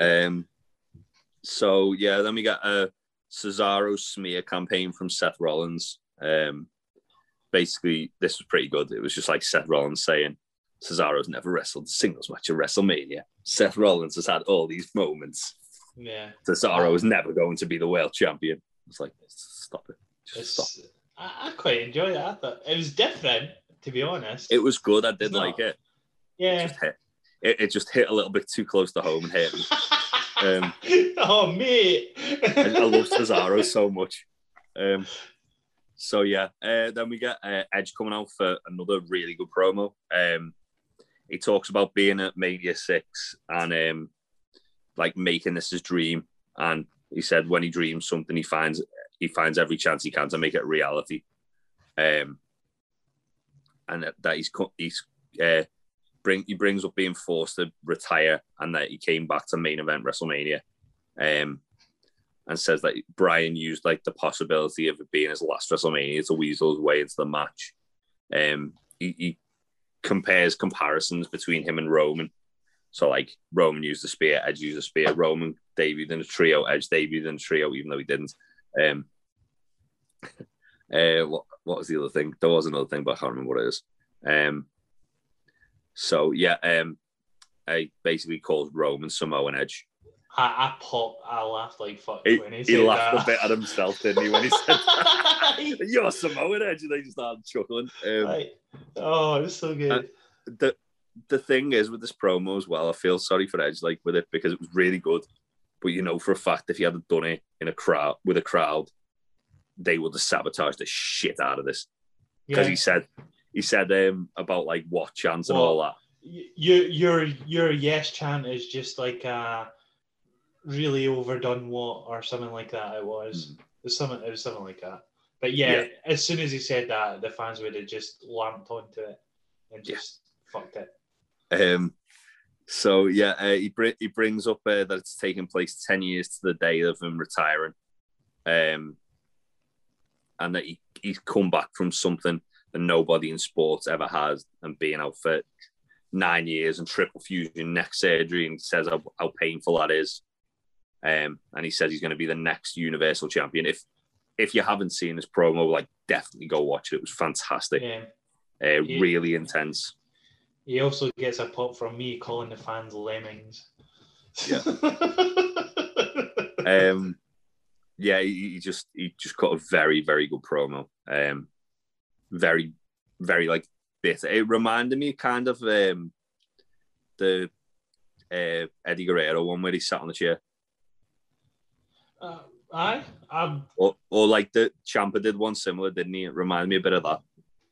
Um, so yeah, then we got a Cesaro smear campaign from Seth Rollins. Um, basically, this was pretty good. It was just like Seth Rollins saying, Cesaro's never wrestled a singles match at WrestleMania. Seth Rollins has had all these moments. yeah. Cesaro is never going to be the world champion. It's like, stop it. Just stop. It's, I, I quite enjoyed it. I thought it was different, to be honest. It was good. I did It's like not. it. It yeah. just hit. It, it just hit a little bit too close to home and hit me. [laughs] Um, [laughs] oh, mate. I, I love Cesaro so much. Um, so yeah, uh, then we get uh, Edge coming out for another really good promo. Um, he talks about being at Mania Six and um, like making this his dream. And he said when he dreams something, he finds he finds every chance he can to make it a reality. Um, and that, he's he's uh, bring he brings up being forced to retire and that he came back to main event WrestleMania. Um, and says that Bryan used like the possibility of it being his last WrestleMania to weasel his way into the match. Um, he, he compares comparisons between him and Roman. So like Roman used the spear, Edge used a spear. Roman debuted in a trio, Edge debuted in a trio, even though he didn't. Um, [laughs] uh, what what was the other thing? There was another thing, but I can't remember what it is. Um, so yeah, um, I basically called Roman Samoan Edge. I, I popped, I laughed like fuck He, when he, he laughed that. a bit at himself, didn't he, when he said? [laughs] You're Samoan Edge, and they just started chuckling. Um, Like, oh, it's so good. the the thing is with this promo as well, I feel sorry for Edge like with it because it was really good. But you know for a fact if he hadn't done it in a crowd with a crowd, they would have sabotaged the shit out of this. Because yeah. he said he said um, about like what chance and Well, all that. Your your your yes chant is just like uh really overdone what or something like that it was Hmm. it was something it was something like that but yeah, Yeah. as soon as he said that the fans would have just lamped onto it and Yeah. just fucked it Um, so yeah, uh, he br- he brings up uh, that it's taken place ten years to the day of him retiring, um, and that he, he's come back from something that nobody in sports ever has, and being out for nine years and triple fusion neck surgery, and says how, how painful that is. Um, and he says he's going to be the next Universal Champion. If if you haven't seen this promo, like definitely go watch it. It was fantastic, yeah uh, Yeah. really intense. he also gets a pop from me calling the fans lemmings Yeah. [laughs] um, yeah, he, he just he just got a very very good promo. Um, very very like bitter. It reminded me kind of um the uh, Eddie Guerrero one where he sat on the chair, uh, I um or or like the Ciampa did one similar, didn't he? It reminded me a bit of that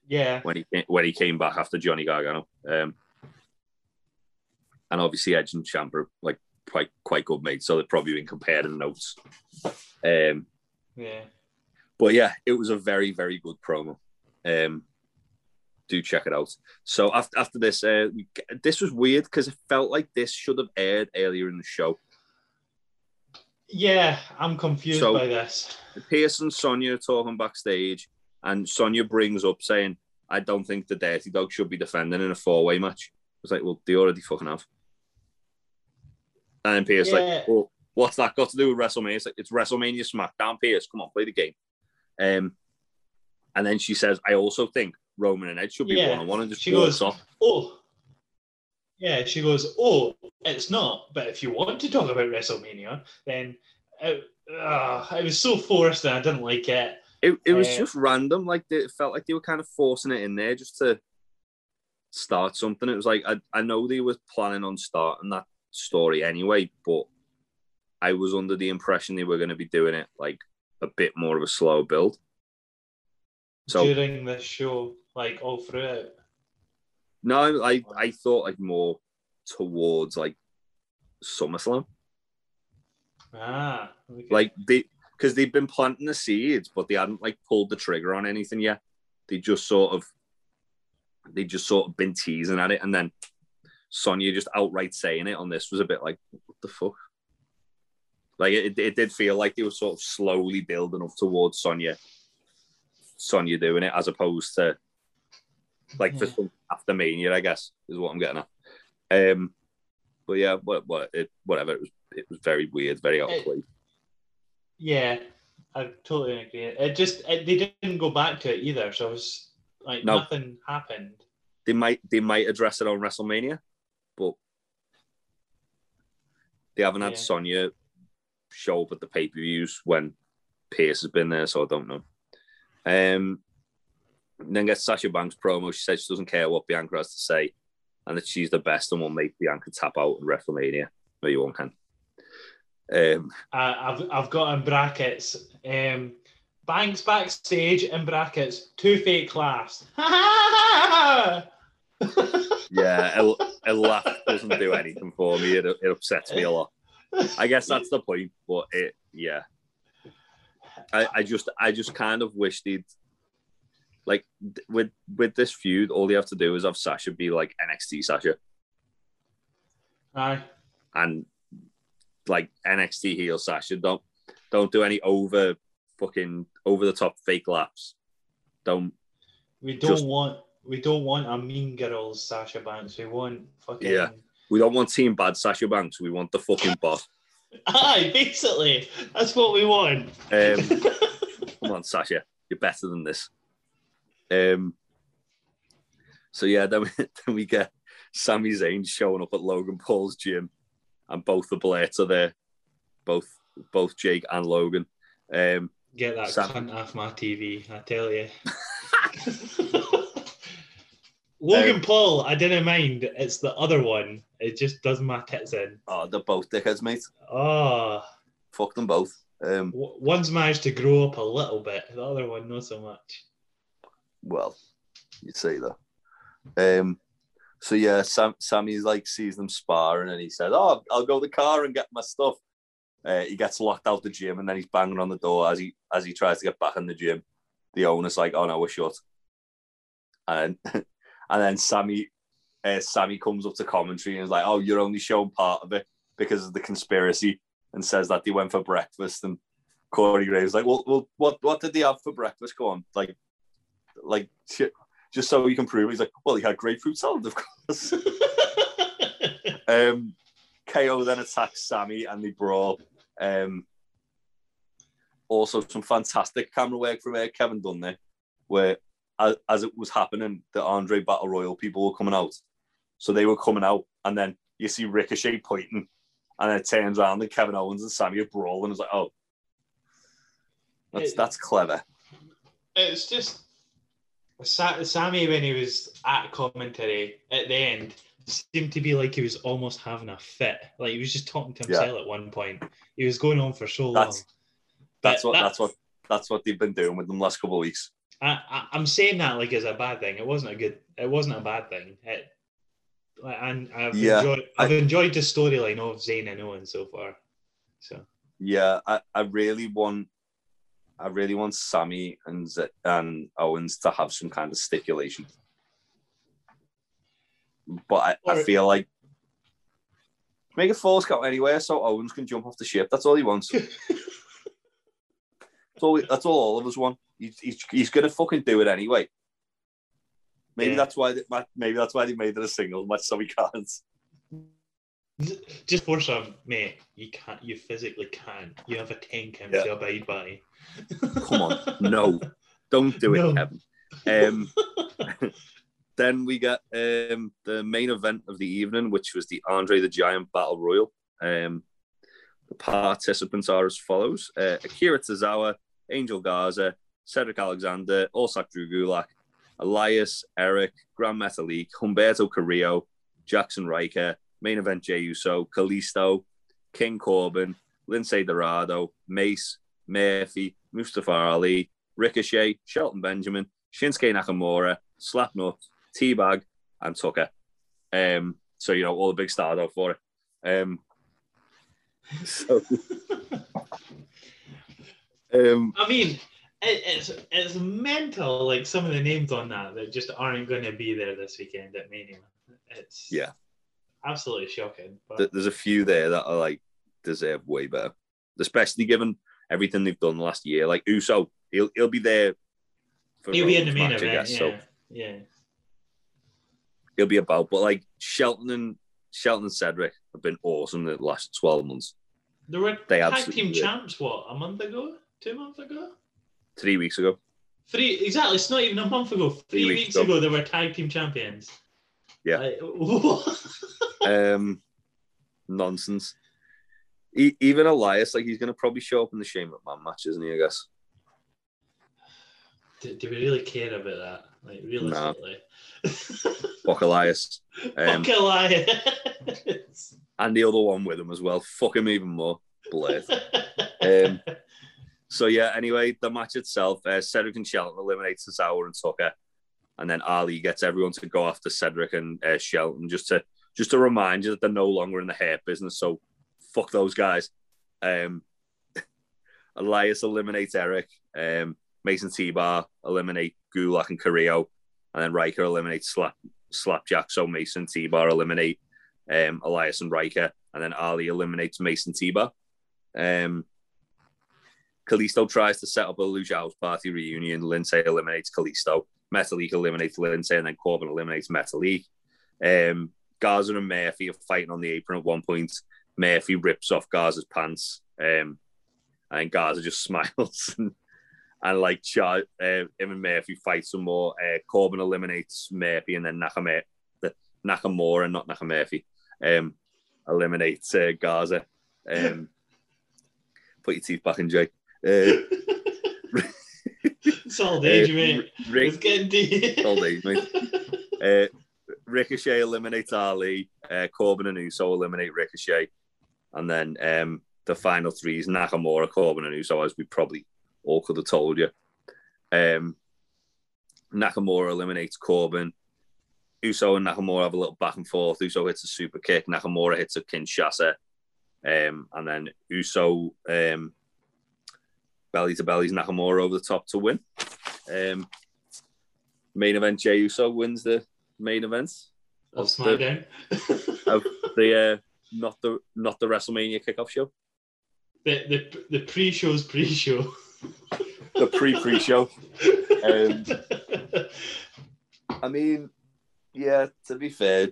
yeah when he came, when he came back after Johnny Gargano. Um, and obviously Edge and Ciampa are like quite quite good mates, so they've probably been comparing notes. Um, yeah But yeah, it was a very, very good promo. Um, do check it out. So after after this, uh, this was weird because it felt like this should have aired earlier in the show. yeah I'm confused So- by this Pearce and Sonya are talking backstage, and Sonya brings up saying, "I don't think the Dirty Dog should be defending in a four way match." I was like, "Well, they already fucking have." And then Pearce Yeah. like, "Well, what's that got to do with WrestleMania?" It's like, "It's WrestleMania SmackDown." Pearce, come on, play the game. Um, and then she says, "I also think Roman and Edge should be Yeah. one on one," and just She goes- off. oh yeah she goes oh it's not but if you want to talk about wrestlemania then it, uh, it was so forced and i didn't like it It, it was Uh, just random. Like they, it felt like they were kind of forcing it in there just to start something. It was like I, I know they were planning on starting that story anyway, but I was under the impression they were going to be doing it like a bit more of a slow build. So during the show like all through it no, I I thought like more towards like SummerSlam, ah okay. like they because they've been planting the seeds, but they hadn't like pulled the trigger on anything yet. They just sort of they just sort of been teasing at it, and then Sonya just outright saying it on this was a bit like, what the fuck? Like it, it did feel like they were sort of slowly building up towards Sonya, Sonya doing it as opposed to like for Yeah. some after Mania, I guess is what I'm getting at. Um, but yeah, what, what, it, whatever. It was, it was very weird, very out of place. Yeah, I totally agree. It just it, they didn't go back to it either, so it was like No. nothing happened. They might, they might address it on WrestleMania, but they haven't had Yeah. Sonya show up at the pay per views when Pearce has been there, so I don't know. Um, then gets Sasha Banks promo. She says she doesn't care what Bianca has to say, and that she's the best and will make Bianca tap out at WrestleMania. No, you won't, can. Um, Uh, I've I've got in brackets. Um, Banks backstage in brackets. Two fake laughs. yeah, a, a laugh doesn't do anything for me. It, it upsets me a lot. I guess that's the point, but it, yeah. I, I just, I just kind of wish they'd like with with this feud. All they have to do is have Sasha be like NXT Sasha, Aye. and like NXT heel Sasha. Don't don't do any over fucking over the top fake laps. Don't We don't Just- want we don't want a mean girls Sasha Banks. We want fucking Yeah. we don't want team bad Sasha Banks. We want the fucking boss. Aye, basically. That's what we want. Um, [laughs] come on, Sasha, you're better than this. Um. So yeah, then we, [laughs] then we get Sami Zayn showing up at Logan Paul's gym, and both the Blades are there, both both Jake and Logan. Um, Get that Sam- cunt off my TV, I tell you. [laughs] Logan Um, Paul, I didn't mind. It's the other one. It just does my tits in. oh, they're both dickheads, mate. Oh, Fuck them both. Um, w- one's managed to grow up a little bit. The other one, not so much. well, you'd say that. Um, so yeah, Sam, Sammy's like sees them sparring, and he says, "Oh, I'll go to the car and get my stuff." Uh, he gets locked out the gym, and then he's banging on the door as he as he tries to get back in the gym. The owner's like, "Oh no, we're shut," and [laughs] and then Sammy, uh, Sammy comes up to commentary and is like, "Oh, you're only showing part of it because of the conspiracy," and says that they went for breakfast. And Corey Graves like, "Well, well, what what did they have for breakfast? Go on, like, like." Just so you can prove, it. he's like, well, he had grapefruit salad, of course. [laughs] Um, KO then attacks Sammy and they brawl. Um, also, some fantastic camera work from uh, Kevin Dunn there, where as, as it was happening, the Andre Battle Royal people were coming out. So they were coming out, and then you see Ricochet pointing, and then it turns around and Kevin Owens and Sammy are brawling. It's like, oh, that's It- that's clever. it's just Sa- Sammy when he was at commentary at the end seemed to be like he was almost having a fit. Like he was just talking to Yeah. himself at one point. He was going on for so That's- long. That's But what that- that's what that's what they've been doing with them last couple of weeks. I, I, I'm saying that like as a bad thing. It wasn't a good. It wasn't a bad thing. It, and I've Yeah, enjoyed. I've enjoyed the storyline of Zayn and Owen so far. So Yeah, I, I really want I really want Sammy and Z- and Owens to have some kind of stipulation. But I, I feel like make a false count anywhere so Owens can jump off the ship. That's all he wants. [laughs] that's all. That's all all of us want. He's, he's, he's gonna fucking do it anyway. Maybe Yeah. that's why. They, maybe that's why they made it a single match so he can't. just for some, mate, you can't. You physically can't. You have a ten count Yeah. to abide by. Come on, no, [laughs] don't do it, No. Kevin. Um, [laughs] then we get um, the main event of the evening, which was the Andre the Giant Battle Royal. Um, the participants are as follows: uh, Akira Tozawa, Angel Garza, Cedric Alexander, Orsak Gulak, Elias, Erik, Gran Metalik, Humberto Carrillo, Jaxson Ryker, main event Jey Uso, Kalisto, King Corbin, Lince Dorado, Mace, Murphy, Mustafa Ali, Ricochet, Shelton Benjamin, Shinsuke Nakamura, Slapnut, Teabag, and Tucker. Um, so you know all the big stars out for it. Um, [laughs] so, um, [laughs] I mean, it's it's mental. Like some of the names on that that just aren't going to be there this weekend at Mania. It's Yeah. absolutely shocking. But there's a few there that are like deserve way better, especially given everything they've done last year. Like Uso, he'll he'll be there. For he'll be in the main match, event. guess, yeah, So yeah. he'll be about. But like Shelton and Shelton and Cedric have been awesome the last twelve months. There were They tag team champs. What a month ago? Two months ago? Three weeks ago, Three exactly. It's not even a month ago. Three, weeks weeks, ago. ago. they were tag team champions. Yeah. Like, [laughs] um, nonsense. E- even Elias, like he's going to probably show up in the Shane McMahon match, isn't he? I guess. do, do we really care about that? Like realistically, Fuck Elias, [laughs] um, fuck Elias. and the other one with him as well. Fuck him even more. Blade. Um, So yeah, anyway, the match itself, uh, Cedric and Shelton eliminates Cesaro and Tucker, and then Ali gets everyone to go after Cedric and uh, Shelton just to just to remind you that they're no longer in the Hurt Business. So fuck those guys. Um, [laughs] Elias eliminates Erik. Um, Mace and T-Bar eliminate Gulak and Carrillo, and then Ryker eliminates Slap Slapjack. So Mace and T-Bar eliminate um, Elias and Ryker, and then Ali eliminates Mace and T-Bar. Um, Kalisto tries to set up a House Party reunion. Lince eliminates Kalisto. Metalik eliminates Lince, and then Corbin eliminates Metalik. Um, Garza and Murphy are fighting on the apron at one point. Murphy rips off Garza's pants, um, and Garza just [laughs] smiles and, like char- uh, him and Murphy fight some more. Uh, Corbin eliminates Murphy, and then Nakamura, the Nakamura, not Nakamurphy, um, eliminates uh, Garza. Um, put your teeth back in, Jay. Uh, [laughs] it's all day, uh, mate. Rick- It's getting deep. All day, mate. [laughs] Uh, Ricochet eliminates Ali. Uh, Corbin and Uso eliminate Ricochet. And then um, the final three is Nakamura, Corbin, and Uso, as we probably all could have told you. Um, Nakamura eliminates Corbin. Uso and Nakamura have a little back and forth. Uso hits a super kick. Nakamura hits a Kinshasa. Um, and then Uso um, belly to bellies Nakamura over the top to win. Um, main event, Jey Uso wins the main event Of of the, of the uh, not the not the WrestleMania kickoff show, the the the pre-show's pre-show. the pre pre show. Um, I mean, yeah. To be fair,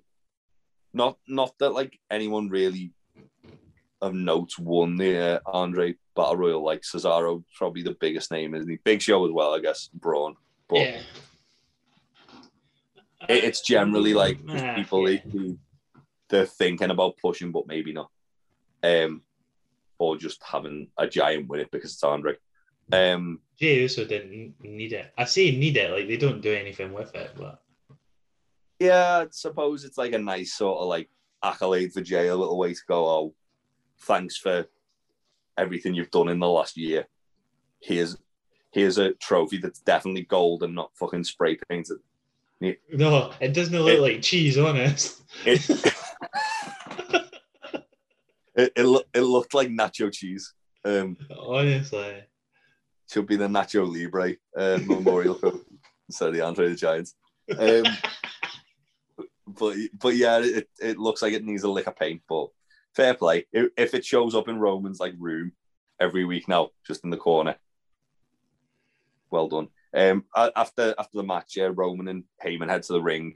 not not that like anyone really of note won the uh, Andre Battle Royal. Like Cesaro, probably the biggest name, isn't he? Big Show as well, I guess. Braun, but yeah. it, it's generally like Ah, people yeah. who they're thinking about pushing, but maybe not. Um, or just having a giant win it because it's Andre. Um, Jey Uso didn't need it. I say need it, like they don't do anything with it, but yeah, I suppose it's like a nice sort of like accolade for Jey, a little way to go. Oh, thanks for everything you've done in the last year. Here's here's a trophy that's definitely gold and not fucking spray painted. no, it doesn't look It- like cheese, honest. It it, [laughs] it, loo- it looked like nacho cheese. Um, Honestly. should be the Nacho Libre uh, Memorial Cup [laughs] instead of the Andre the Giants. Um, [laughs] but but yeah, it, it looks like it needs a lick of paint. But fair play. If, it shows up in Roman's like room every week now, just in the corner, well done. Um, after after the match, yeah, Roman and Heyman head to the ring,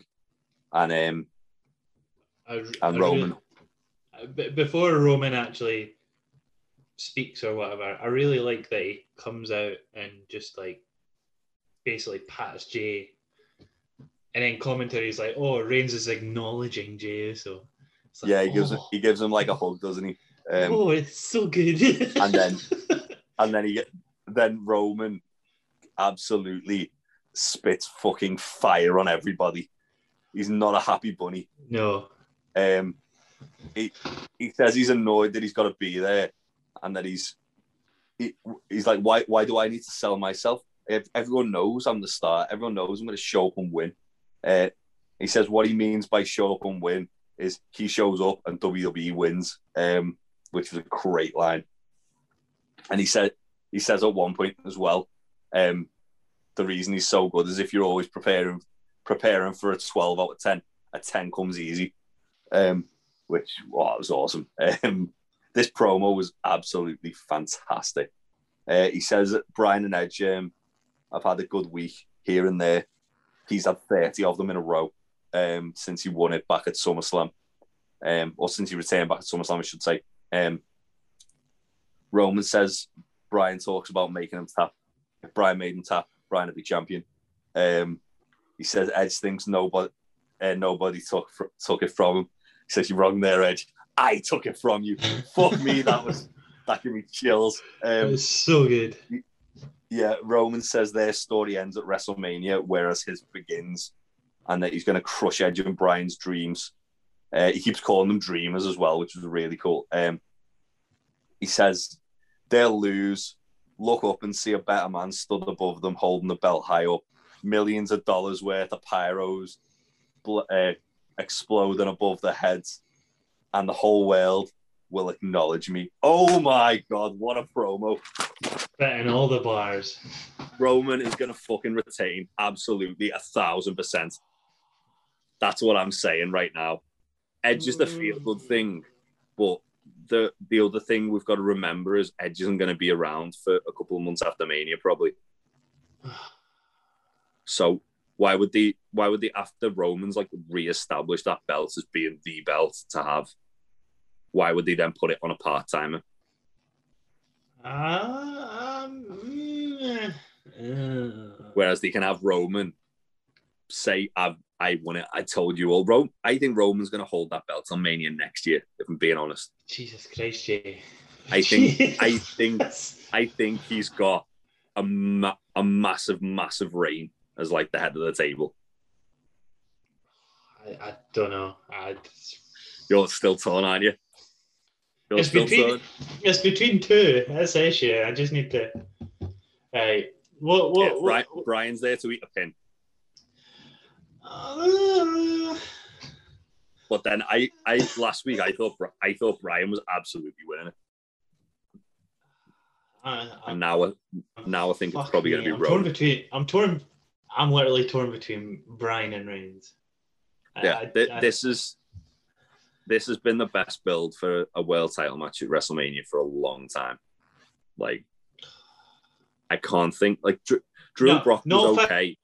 and um, I, and I Roman. really- before Roman actually speaks or whatever, I really like that he comes out and just like basically pats Jey. And then commentary is like, oh, Reigns is acknowledging Jey. So like, yeah, he gives oh, him, he gives him like a hug, doesn't he? Um, oh, it's so good. and then [laughs] and then he get then Roman absolutely spits fucking fire on everybody. He's not a happy bunny. no, Um, he he says he's annoyed that he's got to be there, and that he's he, he's like, why why do I need to sell myself? If everyone knows I'm the star, everyone knows I'm going to show up and win. Uh, he says what he means by show up and win is he shows up and WWE wins, um, which was a great line. And he said he says at one point as well, um, the reason he's so good is if you're always preparing preparing for a 12 out of 10, a 10 comes easy. Um, which wow, was awesome. [laughs] Um, this promo was absolutely fantastic. Uh, he says Bryan and Edge um, have had a good week here and there. He's had 30 of them in a row um, since he won it back at SummerSlam, um, or since he returned back at SummerSlam, I should say. Um, Roman says Bryan talks about making him tap. If Bryan made him tap, Bryan would be champion. Um, he says Edge thinks nobody, uh, nobody took took it from him. He says you're wrong there, Edge. I took it from you. [laughs] Fuck me, that was that gave me chills. It Um, was so good. yeah, Roman says their story ends at WrestleMania, whereas his begins, and that he's going to crush Edge and Bryan's dreams. Uh, he keeps calling them dreamers as well, which was really cool. Um, he says they'll lose, look up and see a better man stood above them, holding the belt high up, millions of dollars worth of pyros uh, exploding above their heads, and the whole world will acknowledge me. Oh my god, what a promo! Betting all the bars. Roman is going to fucking retain absolutely a thousand percent. That's what I'm saying right now. Edge is the feel good thing, but the the other thing we've got to remember is Edge isn't going to be around for a couple of months after Mania, probably. [sighs] So why would they why would they after Romans like re-establish that belt as being the belt to have? Why would they then put it on a part timer? Um, mm, uh, Whereas they can have Roman say, I've, I won it. I told you all. Rome, I think Roman's going to hold that belt on Mania next year, if I'm being honest. Jesus Christ, Jay. I think, I [laughs] think, I think he's got a, ma- a massive, massive reign as like the head of the table. I, I don't know. I, You're still torn, aren't you? You're it's between torn. it's between two. That's the issue. I just need to. Right. What? What? Yeah, what, Bryan, Bryan's there to eat a pin. Uh, But then I, I last week I thought I thought Bryan was absolutely winning it, I, and now I- now I think it's probably going to be I'm torn between. I'm torn. I'm literally torn between Bryan and Reigns. Yeah, I- thi- I- this is this has been the best build for a world title match at WrestleMania for a long time. Like, I can't think like Drew, Drew No, Brock no was okay.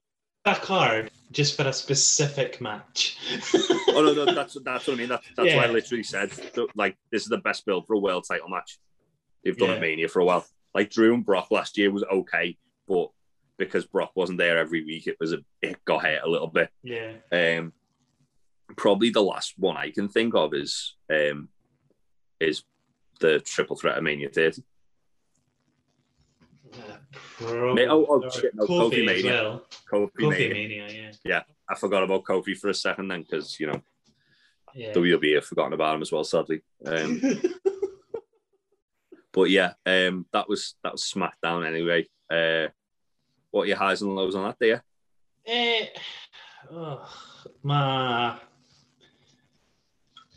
a card just for a specific match. [laughs] oh no, no, that's that's what I mean. That's that's why I literally said that, like this is the best build for a world title match. They've done Yeah. at Mania for a while. Like Drew and Brock last year was okay, but because Brock wasn't there every week, it was a it got hit a little bit. yeah. Um, probably the last one I can think of is um, is the triple threat of Mania 30. Pro- oh, oh, shit, no, Kofi Kofi Mania. well. Kofi, Kofi Mania. Mania, yeah. I forgot about Kofi for a second then because you know Yeah. WWE have forgotten about him as well, sadly. Um, [laughs] but yeah, um, that was that was SmackDown anyway. Uh, what are your highs and lows on that there? Eh, oh, my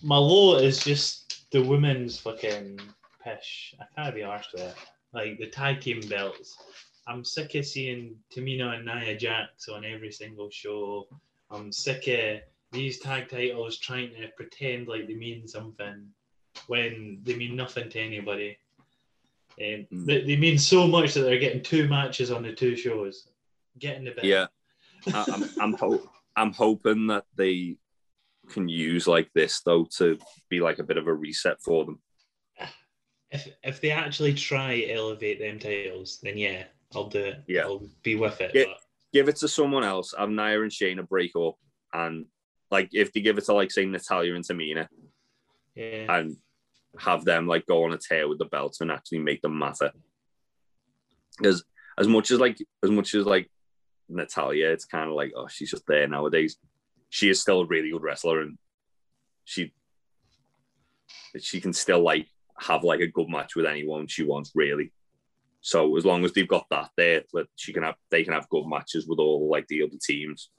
my low is just the women's fucking pish. I can't be arsed with it. Like the tag team belts. I'm sick of seeing Tamina and Nia Jax on every single show. I'm sick of these tag titles trying to pretend like they mean something when they mean nothing to anybody. Um, Mm. they, they mean so much that they're getting two matches on the two shows. Getting the bit. Yeah, I, I'm I'm, ho- I'm hoping that they can use like this though to be like a bit of a reset for them. If if they actually try elevate them titles, then yeah, I'll do it. Yeah. I'll be with it. But- Give it to someone else. Have Nia and Shayna break up, and like if they give it to like say Natalya and Tamina, yeah. and have them like go on a tear with the belts and actually make them matter. Because as much as like as much as like Natalya, it's kind of like oh she's just there nowadays. She is still a really good wrestler and she she can still like have like a good match with anyone she wants really. So as long as they've got that there, that she can have they can have good matches with all like the other teams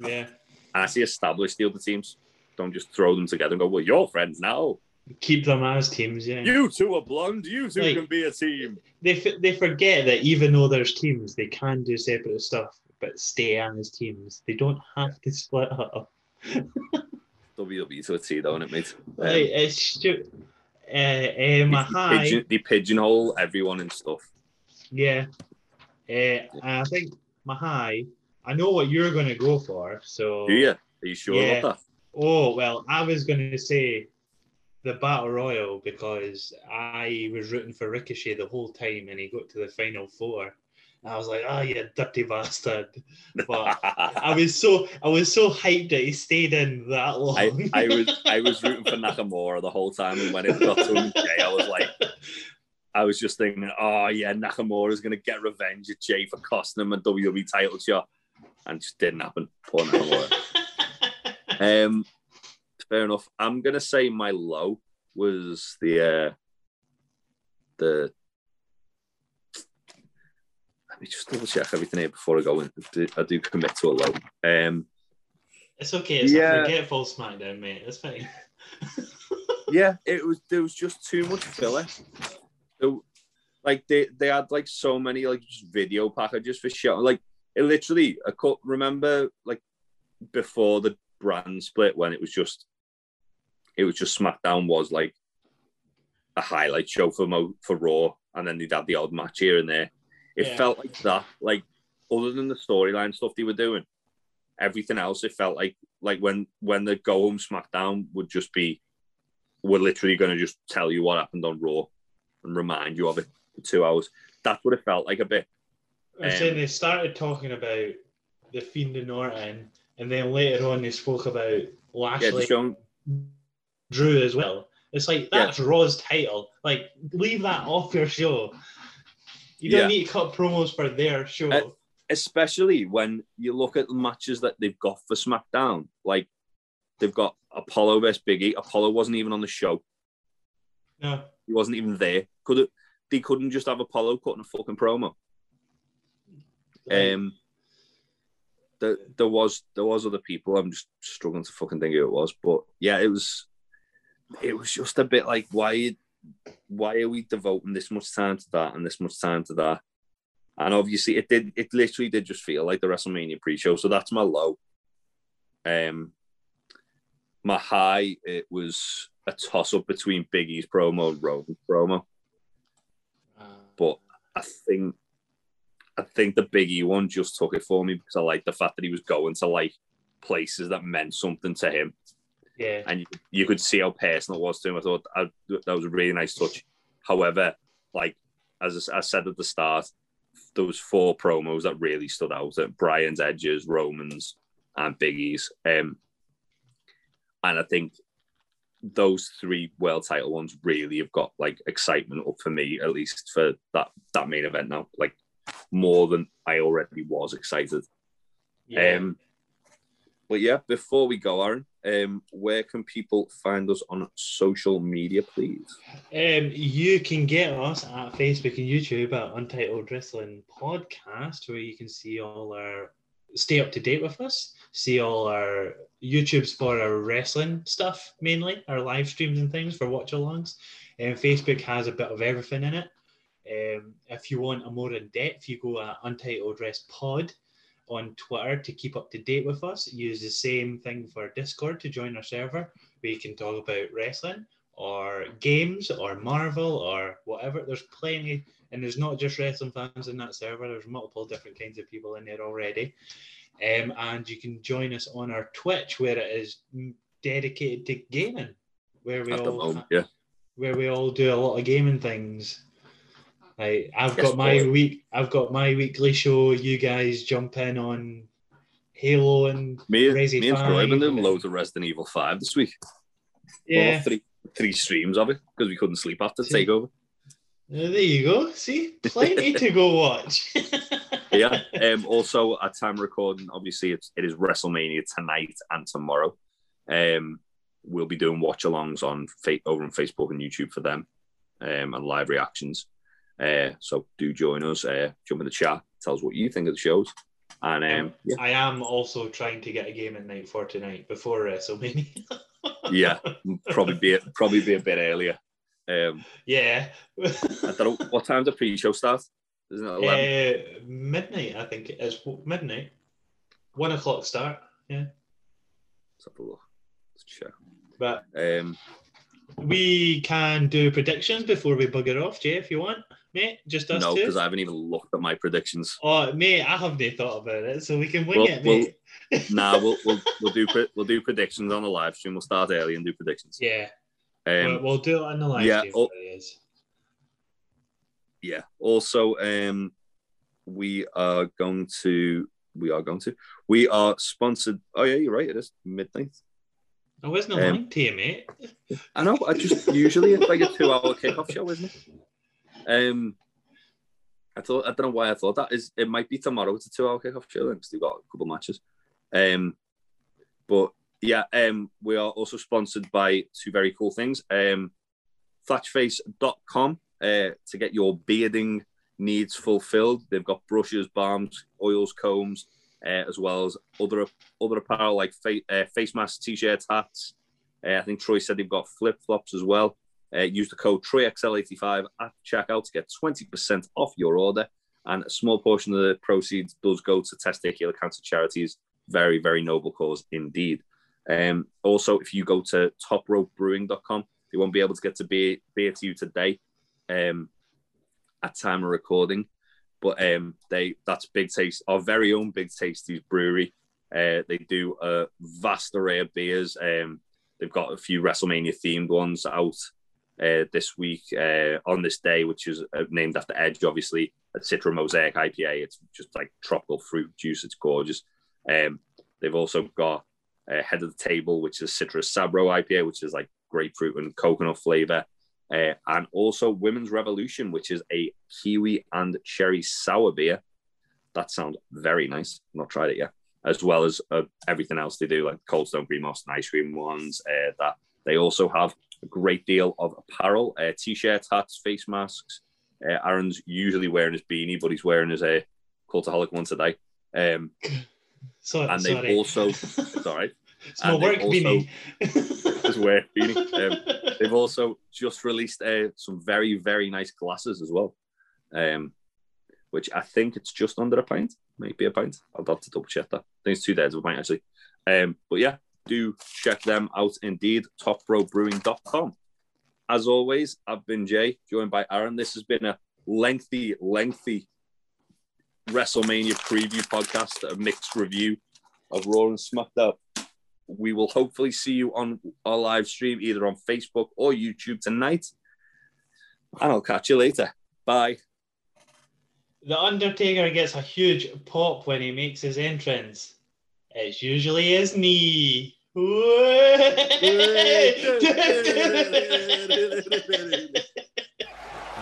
yeah. and actually establish the other teams. Don't just throw them together and go, well, you're friends now. Keep them as teams, yeah. You two are blonde. You two Like- can be a team. they f- they forget that even though there's teams, they can do separate stuff, but stay as teams. They don't have to split up. WWE to a T, though, isn't it, mate? Um, Like, it's ju- uh, uh, my they, high. pigeon, they pigeonhole everyone and stuff. Yeah. Uh, I think my high, I know what you're going to go for. So, Do you? Are you sure Yeah. about that? oh, well, I was going to say the Battle Royal because I was rooting for Ricochet the whole time and he got to the final four. And I was like, oh, you dirty bastard. But [laughs] I was so I was so hyped that he stayed in that long. I, I was I was rooting for Nakamura the whole time, and when it got to him, I was like, I was just thinking, oh yeah, Nakamura is gonna get revenge at Jey for costing him a WWE title shot, and just didn't happen. Poor Nakamura. um, fair enough. I'm gonna say my low was the uh, the. Let me just double check everything here before I go in. I do, I do commit to a low. Um, It's okay. It's Yeah. a forgetful SmackDown, mate. It's fine. [laughs] yeah, it was there was just too much filler. So, like they they had like so many like just video packages for show. Like it literally, I could remember like before the brand split when it was just it was just SmackDown was like a highlight show for Mo for Raw, and then they'd have the odd match here and there. It Yeah. felt like that. Like other than the storyline stuff they were doing, everything else it felt like like when when the go home SmackDown would just be we're literally going to just tell you what happened on Raw and remind you of it for two hours. That's what it felt like a bit. I'm Um, saying they started talking about the Fiend and Orton, and then later on they spoke about Yeah, Lashley, just showing, Drew as well. It's like that's Raw's title. Like leave that off your show. You don't Yeah. need to cut promos for their show. Uh, especially when you look at the matches that they've got for SmackDown. Like they've got Apollo versus Biggie. Apollo wasn't even on the show. no, He wasn't even there. Could it? They couldn't just have Apollo cutting a fucking promo. Um, there, there was there was other people. I'm just struggling to fucking think who it was, but yeah, it was it was just a bit like why why are we devoting this much time to that and this much time to that? And obviously, it did. It literally did just feel like the WrestleMania pre-show. So that's my low. Um, my high it was a toss-up between Big E's promo and Roman's promo. uh, But I think I think the Biggie one just took it for me because I like the fact that he was going to like places that meant something to him, yeah, and you, could see how personal it was to him. I thought I, that was a really nice touch. However, like as I said at the start, those four promos that really stood out: at Bryan's, Edges, Romans, and Big E's. Um, and I think those three world title ones really have got like excitement up for me, at least for that that main event now. Like more than I already was excited. yeah. Um, but yeah, before we go, Aaron, um, where can people find us on social media, please? Um, you can get us at Facebook and YouTube at Untitled Wrestling Podcast, where you can see all our stay up to date with us, see all our YouTube's for our wrestling stuff mainly, our live streams and things for watch alongs. And Facebook has a bit of everything in it. Um, if you want a more in depth, you go at Untitled Rest Pod on Twitter to keep up to date with us. Use the same thing for Discord to join our server, where you can talk about wrestling or games or Marvel or whatever. There's plenty, and there's not just wrestling fans in that server. There's multiple different kinds of people in there already. Um, and you can join us on our Twitch, where it is dedicated to gaming, where we At all moment, yeah. where we all do a lot of gaming things. Like I've Yes, got my boy. week, I've got my weekly show. You guys jump in on Halo and Me, Resi me and Troy have been doing five. loads of Resident Evil 5 this week. yeah. Well, three, three streams of it because we couldn't sleep after See? Takeover. Uh, there you go. See, plenty to go watch. [laughs] yeah. Um, also, at time recording, obviously, it's, it is WrestleMania tonight and tomorrow. Um, we'll be doing watch alongs on fa- over on Facebook and YouTube for them um, and live reactions. Uh, so do join us. Uh, jump in the chat. Tell us what you think of the shows. And um, yeah, I am also trying to get a game at night for tonight before WrestleMania. [laughs] yeah, probably be a, probably be a bit earlier. Um, yeah. I don't know [laughs] what time the pre-show start? Isn't it eleven? Uh, midnight, I think it is midnight. One o'clock start. Yeah. Let's have a look. Sure. But Um, we can do predictions before we bugger off, Jay, if you want, mate. Just us no, because I haven't even looked at my predictions. Oh, mate, I haven't thought about it, so we can wing Well- it, mate. [laughs] nah, we'll, we'll we'll do we'll do predictions on the live stream. We'll start early and do predictions. yeah, Um, we'll, we'll do it on the live yeah, stream. oh- it yeah. Also, um, we are going to we are going to we are sponsored. Oh yeah, you're right. It is midnight. I wasn't Um, lying to you, mate. I know. I just usually it's like a two-hour kickoff show, isn't it? Um, I thought I don't know why I thought that is. It might be tomorrow. It's a two-hour kickoff show because they've got a couple matches. Um, but yeah, um, we are also sponsored by two very cool things. Um, Thatchface.com uh, to get your bearding needs fulfilled. They've got brushes, balms, oils, combs, uh, as well as other other apparel like fa- uh, face masks, t-shirts, hats. Uh, I think Troy said they've got flip flops as well. Uh, use the code TroyXL85 at checkout to get 20% off your order. And a small portion of the proceeds does go to testicular cancer charities. Very, very noble cause indeed. Um, also, if you go to topropebrewing.com, they won't be able to get to beer, beer to you today um, at time of recording. But um, they that's Big Taste, our very own Big Tasties brewery. Uh, they do a vast array of beers. Um, they've got a few WrestleMania themed ones out uh, this week uh, on this day, which is uh, named after Edge, obviously. A Citra Mosaic IPA. It's just like tropical fruit juice. It's gorgeous. Um, they've also got uh, Head of the Table, which is Citrus Sabro IPA, which is like grapefruit and coconut flavor. Uh, and also Women's Revolution, which is a kiwi and cherry sour beer. That sounds very nice. Not tried it yet. As well as uh, everything else they do, like Cold Stone Green Moss and ice cream ones. That they also have a great deal of apparel, uh, t-shirts, hats, face masks. Uh, Aaron's usually wearing his beanie, but he's wearing his uh, cultaholic one today. Um, [coughs] So, and they've sorry. also, [laughs] it's right, it's and work also- [laughs] beanie. his wear beanie. Um, they've also just released uh, some very very nice glasses as well um which i think it's just under a pint maybe a pint i'll have to double check that i think it's two days of a pint actually um but yeah do check them out indeed topropebrewing.com as always i've been jay joined by aaron this has been a lengthy lengthy wrestlemania preview podcast a mixed review of raw and smackdown we will hopefully see you on our live stream either on Facebook or YouTube tonight. And I'll catch you later. Bye. The Undertaker gets a huge pop when he makes his entrance. It's usually his knee. You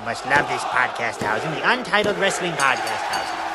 must love this podcast house and the Untitled Wrestling Podcast Housing.